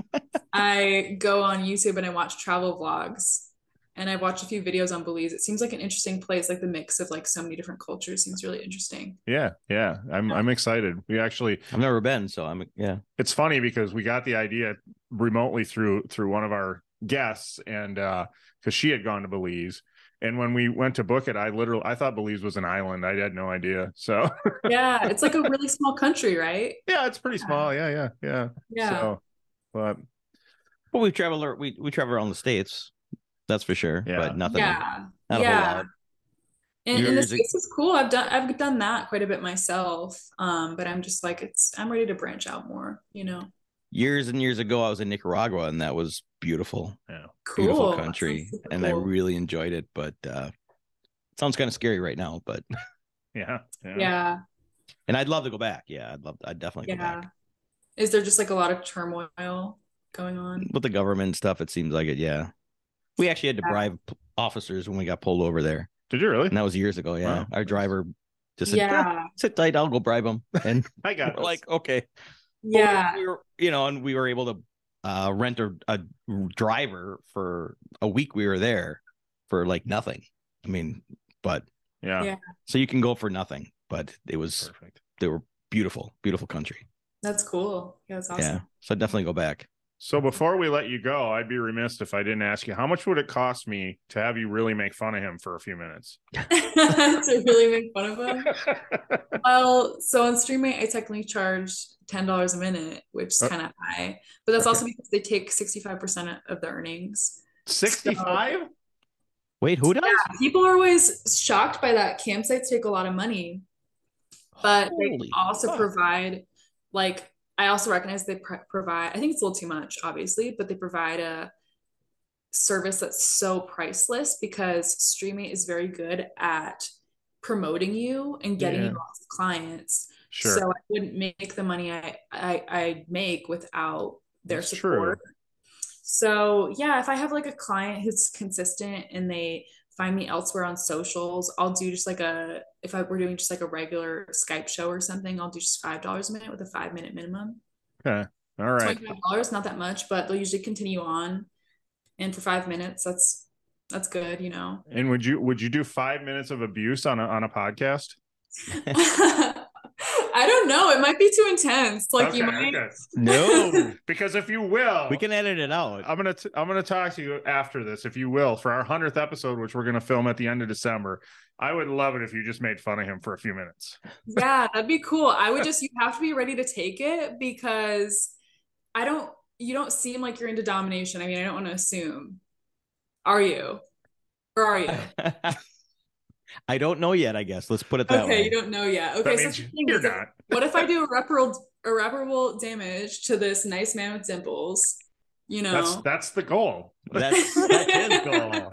I go on YouTube and I watch travel vlogs. And I've watched a few videos on Belize. It seems like an interesting place, like the mix of like so many different cultures seems really interesting. Yeah, yeah. I'm I'm excited. We actually I've never been, so I'm yeah. it's funny because we got the idea remotely through through one of our guests and uh because she had gone to Belize. And when we went to book it, I literally I thought Belize was an island. I had no idea. So Yeah, it's like a really small country, right? yeah, it's pretty small. Yeah, yeah, yeah. Yeah. So, but Well, we travel ar- we we travel around the states, that's for sure. Yeah. But nothing. yeah. Not a whole yeah. lot. And, and the Yours- space is cool. I've done I've done that quite a bit myself. Um, but I'm just like it's I'm ready to branch out more, you know. Years and years ago, I was in Nicaragua, and that was beautiful, Cool. beautiful country, sounds super and I really enjoyed it. But uh, it sounds kind of scary right now. But yeah, yeah. yeah. and I'd love to go back. Yeah, I'd love. I'd definitely go Yeah. back. Is there just like a lot of turmoil going on? With the government stuff, it seems like it. Yeah, we actually had to Yeah. bribe officers when we got pulled over there, Did you really? and that was years ago. Yeah, Wow. our driver just said, "Yeah, Yeah. sit tight, I'll go bribe him," and I got like, "Okay." Yeah. we were, you know, and we were able to uh, rent a, a driver for a week. We were there for like nothing. I mean, but yeah, Yeah. so you can go for nothing, but it was perfect. they were beautiful, beautiful country. That's cool. Yeah, that's awesome. Yeah, so I'd definitely go back. So before we let you go, I'd be remiss if I didn't ask you how much would it cost me to have you really make fun of him for a few minutes? to really make fun of him. Well, so on Streamate, I technically charge ten dollars a minute, which is Uh, kind of high. But that's okay. also because they take sixty-five percent of the earnings. Sixty-five? Wait, who does? People are always shocked by that. Campsites take a lot of money, but they also fuck. provide like I also recognize they pr- provide. I think it's a little too much, obviously, but they provide a service that's so priceless because Streamate is very good at promoting you and getting Yeah. you lots of clients. Sure. So I wouldn't make the money I I, I make without their That's true. support. So yeah, if I have like a client who's consistent and they find me elsewhere on socials, I'll do just like a if I were doing just like a regular Skype show or something, I'll do just five dollars a minute with a five minute minimum. okay. All right. Twenty-five dollars, not that much, but they'll usually continue on. And for five minutes, that's that's good, you know. And would you would you do five minutes of abuse on a on a podcast? I don't know. It might be too intense. Like you might okay. No, Because if you will, we can edit it out. I'm gonna t- I'm gonna talk to you after this, if you will, for our hundredth episode, which we're gonna film at the end of December. I would love it if you just made fun of him for a few minutes. Yeah, that'd be cool. I would just you have to be ready to take it because I don't you don't seem like you're into domination. I mean, I don't want to assume. Are you? Or are you? I don't know yet. I guess let's put it that Okay, way. Okay, you don't know yet. That Okay, so means you're not. what if I do irreparable irreparable damage to this nice man with dimples? You know. That's that's the goal. That's that's goal.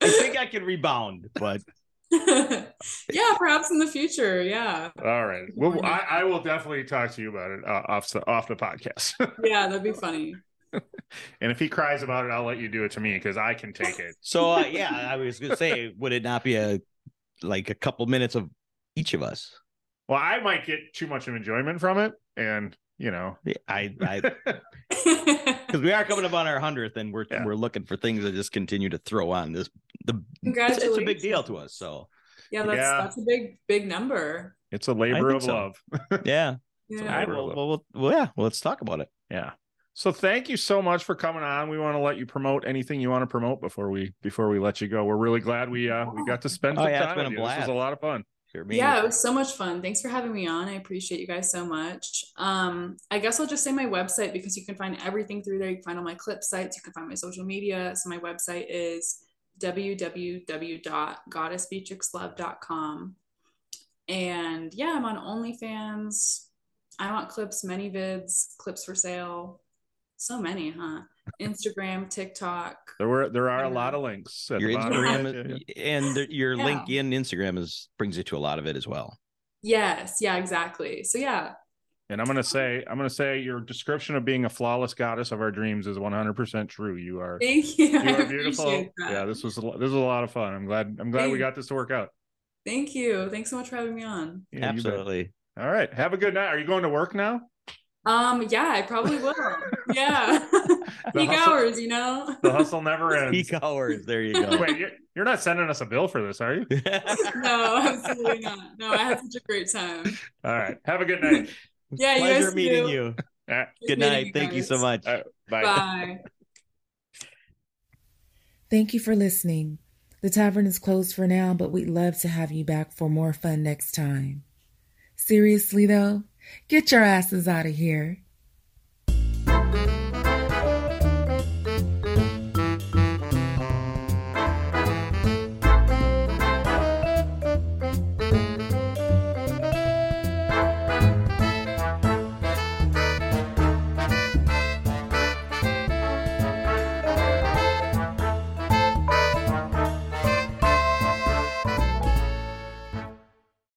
I think I can rebound, but yeah, perhaps in the future. Yeah. All right. Well, I, I will definitely talk to you about it uh, off the off the podcast. Yeah, that'd be funny. and if he cries about it, I'll let you do it to me because I can take it. so uh, yeah, I was gonna say, would it not be a like a couple minutes of each of us? Well, I might get too much of enjoyment from it, and you know, I, I, because we are coming up on our hundredth, and we're Yeah. we're looking for things to just continue to throw on this. The it's, it's a big deal to us. So Yeah, that's Yeah. that's a big big number. it's a labor of so. love. yeah, Yeah. all right, well, well, well, well, yeah, well, let's talk about it. Yeah. So thank you so much for coming on. We want to let you promote anything you want to promote before we before we let you go. We're really glad we uh we got to spend Oh, some yeah, it's time been with a you. This was blast. a lot of fun. Me yeah, it was so much fun. Thanks for having me on. I appreciate you guys so much. Um, I guess I'll just say my website because you can find everything through there. You can find all my clip sites, you can find my social media. So my website is www.goddessbeatrixlove.com. And yeah, I'm on OnlyFans. iWantClips, many vids, clips for sale. So many, huh? Instagram, TikTok. There were there are a lot of links. At your the bottom. Instagram and the- your Yeah. link in Instagram is brings you to a lot of it as well. Yes, yeah, exactly. So yeah, And I'm gonna say I'm gonna say your description of being a flawless goddess of our dreams is 100 percent true. You are thank you. You are beautiful. Yeah, this was a, this was a lot of fun. I'm glad I'm glad we got this to work out. Thank you. Thanks so much for having me on. Yeah. Absolutely. All right. Have a good night. Are you going to work now? Um, yeah, I probably will. Yeah. Peak hustle- hours, you know? The hustle never ends. Peak hours. There you go. Wait, you're, you're not sending us a bill for this, are you? no, absolutely not. No, I had such a great time. All right. Have a good night. Yeah, you Pleasure guys meeting too. you. All right. Good meeting night. you Thank you so much. All right. Bye. Bye. Thank you for listening. The tavern is closed for now, but we'd love to have you back for more fun next time. Seriously, though, get your asses out of here.